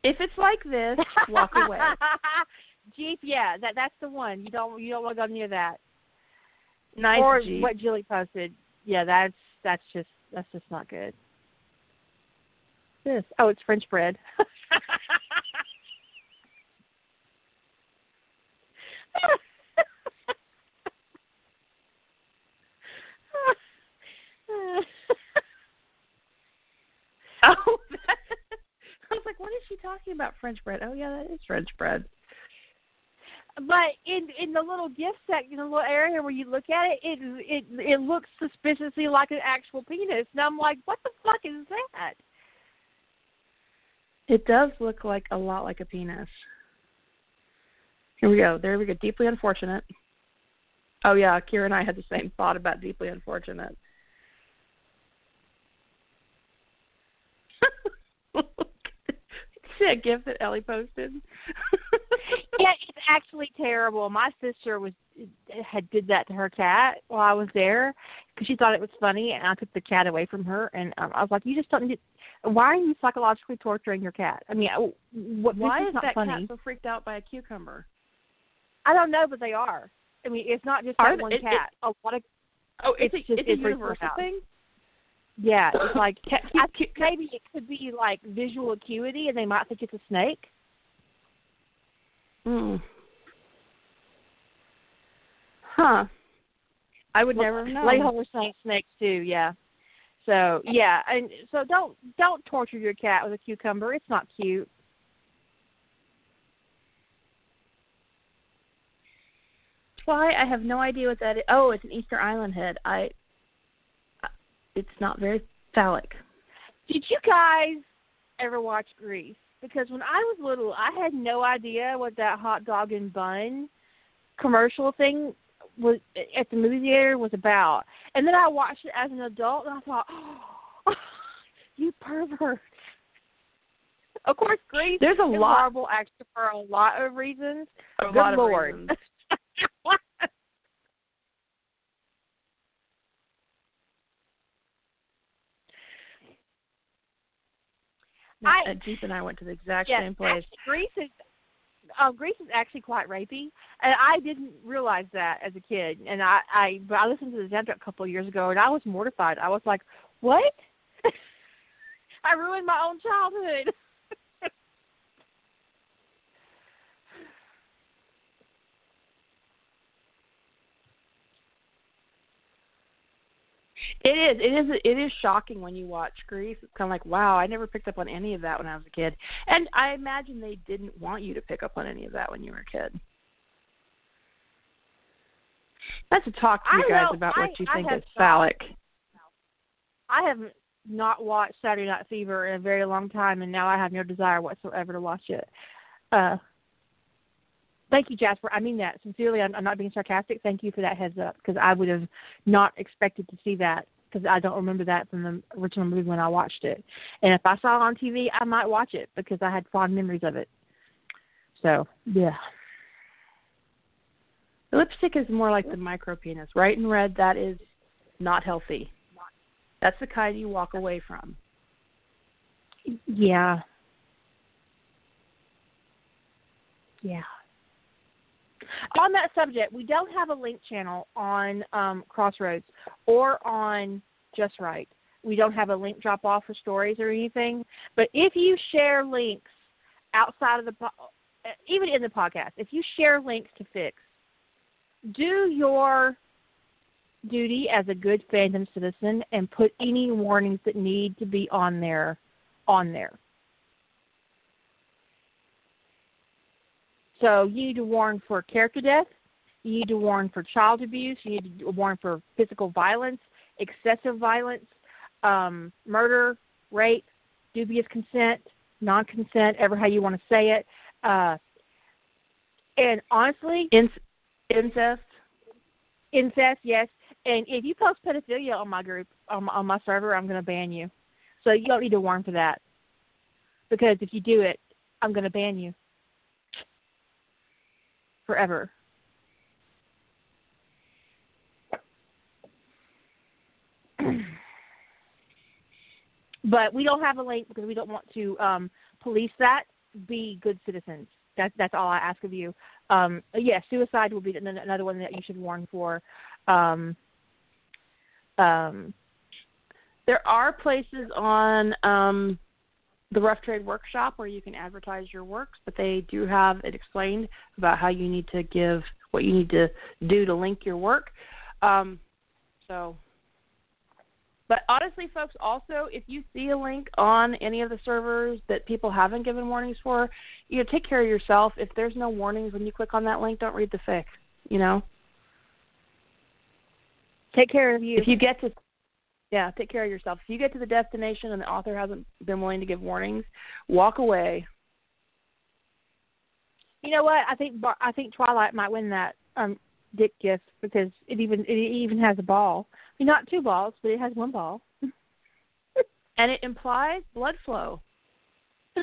If it's like this, walk away. Jeep, yeah, that that's the one. You don't you don't want to go near that. Nice or Jeep. what Julie posted. Yeah, that's that's just that's just not good this? Oh, it's French bread. oh, I was like, what is she talking about? French bread. Oh, yeah, that is French bread. But in in the little gift section, the little area where you look at it, it it it looks suspiciously like an actual penis, and I'm like, what the fuck is that? It does look like a lot like a penis. Here we go. There we go. Deeply unfortunate. Oh yeah, Kira and I had the same thought about deeply unfortunate. See that gift that Ellie posted? yeah, it's actually terrible. My sister was had did that to her cat while I was there because she thought it was funny, and I took the cat away from her, and um, I was like, "You just don't. Why are you psychologically torturing your cat? I mean, what? Why is, that funny. cat so freaked out by a cucumber? I don't know, but they are. I mean, it's not just Are that one it- it- cat. a lot of Oh, it's, It's a, just- it's a it universal thing. yeah, it's like I think maybe it could be like visual acuity, and they might think it's a snake. Mm. Huh. I would never have known. Layholes saying snakes too. Yeah. So yeah, and so don't don't torture your cat with a cucumber. It's not cute. Why? I have no idea what that is. Oh, it's an Easter Island head. I. I- It's not very phallic. Did you guys ever watch Grease? Because when I was little, I had no idea what that hot dog and bun commercial thing was at the movie theater was about. And then I watched it as an adult, and I thought, oh, you pervert. Of course, Grease There's a lot- horrible actor for a lot of reasons. A Good lot of Lord. reasons. I- uh, Jeep and I went to the exact yes, same place. Grease is um, Grease is actually quite rapey, and I didn't realize that as a kid. And I, I, but I listened to the soundtrack a couple of years ago, and I was mortified. I was like, "What? I ruined my own childhood." It is. It is. It is shocking when you watch Grease. It's kind of like, wow, I never picked up on any of that when I was a kid, and I imagine they didn't want you to pick up on any of that when you were a kid. Let's talk to you guys know, about I- what you I think have is phallic. I haven't not watched Saturday Night Fever in a very long time, and now I have no desire whatsoever to watch it. Uh, thank you, Jasper. I mean that sincerely. I'm, I'm not being sarcastic. Thank you for that heads up because I would have not expected to see that because I don't remember that from the original movie when I watched it. And if I saw it on TV, I might watch it because I had fond memories of it. So yeah, The lipstick is more like the micro penis. Right and red, that is not healthy. That's the kind you walk away from. yeah, yeah. On that subject, we don't have a link channel on um, Crossroads or on Just Write. We don't have a link drop off for stories or anything. But if you share links outside of the, po- even in the podcast, if you share links to fics, do your duty as a good fandom citizen and put any warnings that need to be on there on there. So you need to warn for character death, you need to warn for child abuse, you need to warn for physical violence, excessive violence, um, murder, rape, dubious consent, non consent, ever how you want to say it. Uh, and honestly, Inc- incest. incest, yes. And if you post pedophilia on my group on my, on my server, I'm going to ban you. So you don't need to warn for that. Because if you do it, I'm going to ban you forever. but we don't have a link because we don't want to um, police that. Be good citizens. That's that's all I ask of you. Um, yes, suicide will be another one that you should warn for. Um, um, There are places on um, the Rough Trade Workshop where you can advertise your works, but they do have it explained about how you need to give what you need to do to link your work. Um, so But honestly, folks, also if you see a link on any of the servers that people haven't given warnings for, you know, take care of yourself. If there's no warnings when you click on that link, don't read the fic. You know. Take care of you. If you get to yeah, take care of yourself. If you get to the destination and the author hasn't been willing to give warnings, walk away. You know what? I think I think Twilight might win that um dick gift because it even it even has a ball. I mean, not two balls, but it has one ball. and it implies blood flow.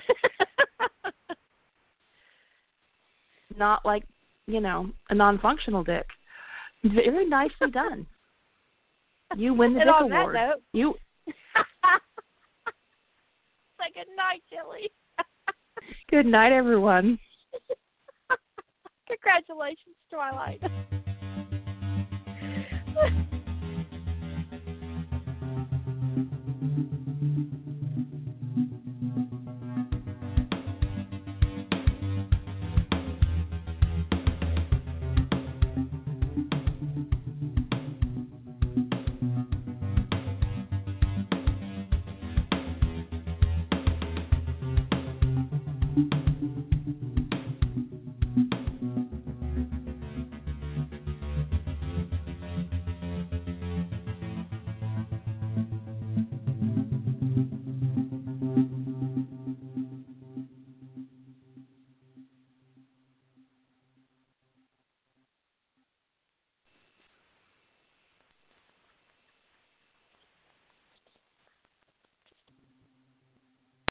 not like, you know, a non-functional dick. Very nicely done. You win the and dick on award. That note, you like good night, Jilly. Good night, everyone. Congratulations, Twilight.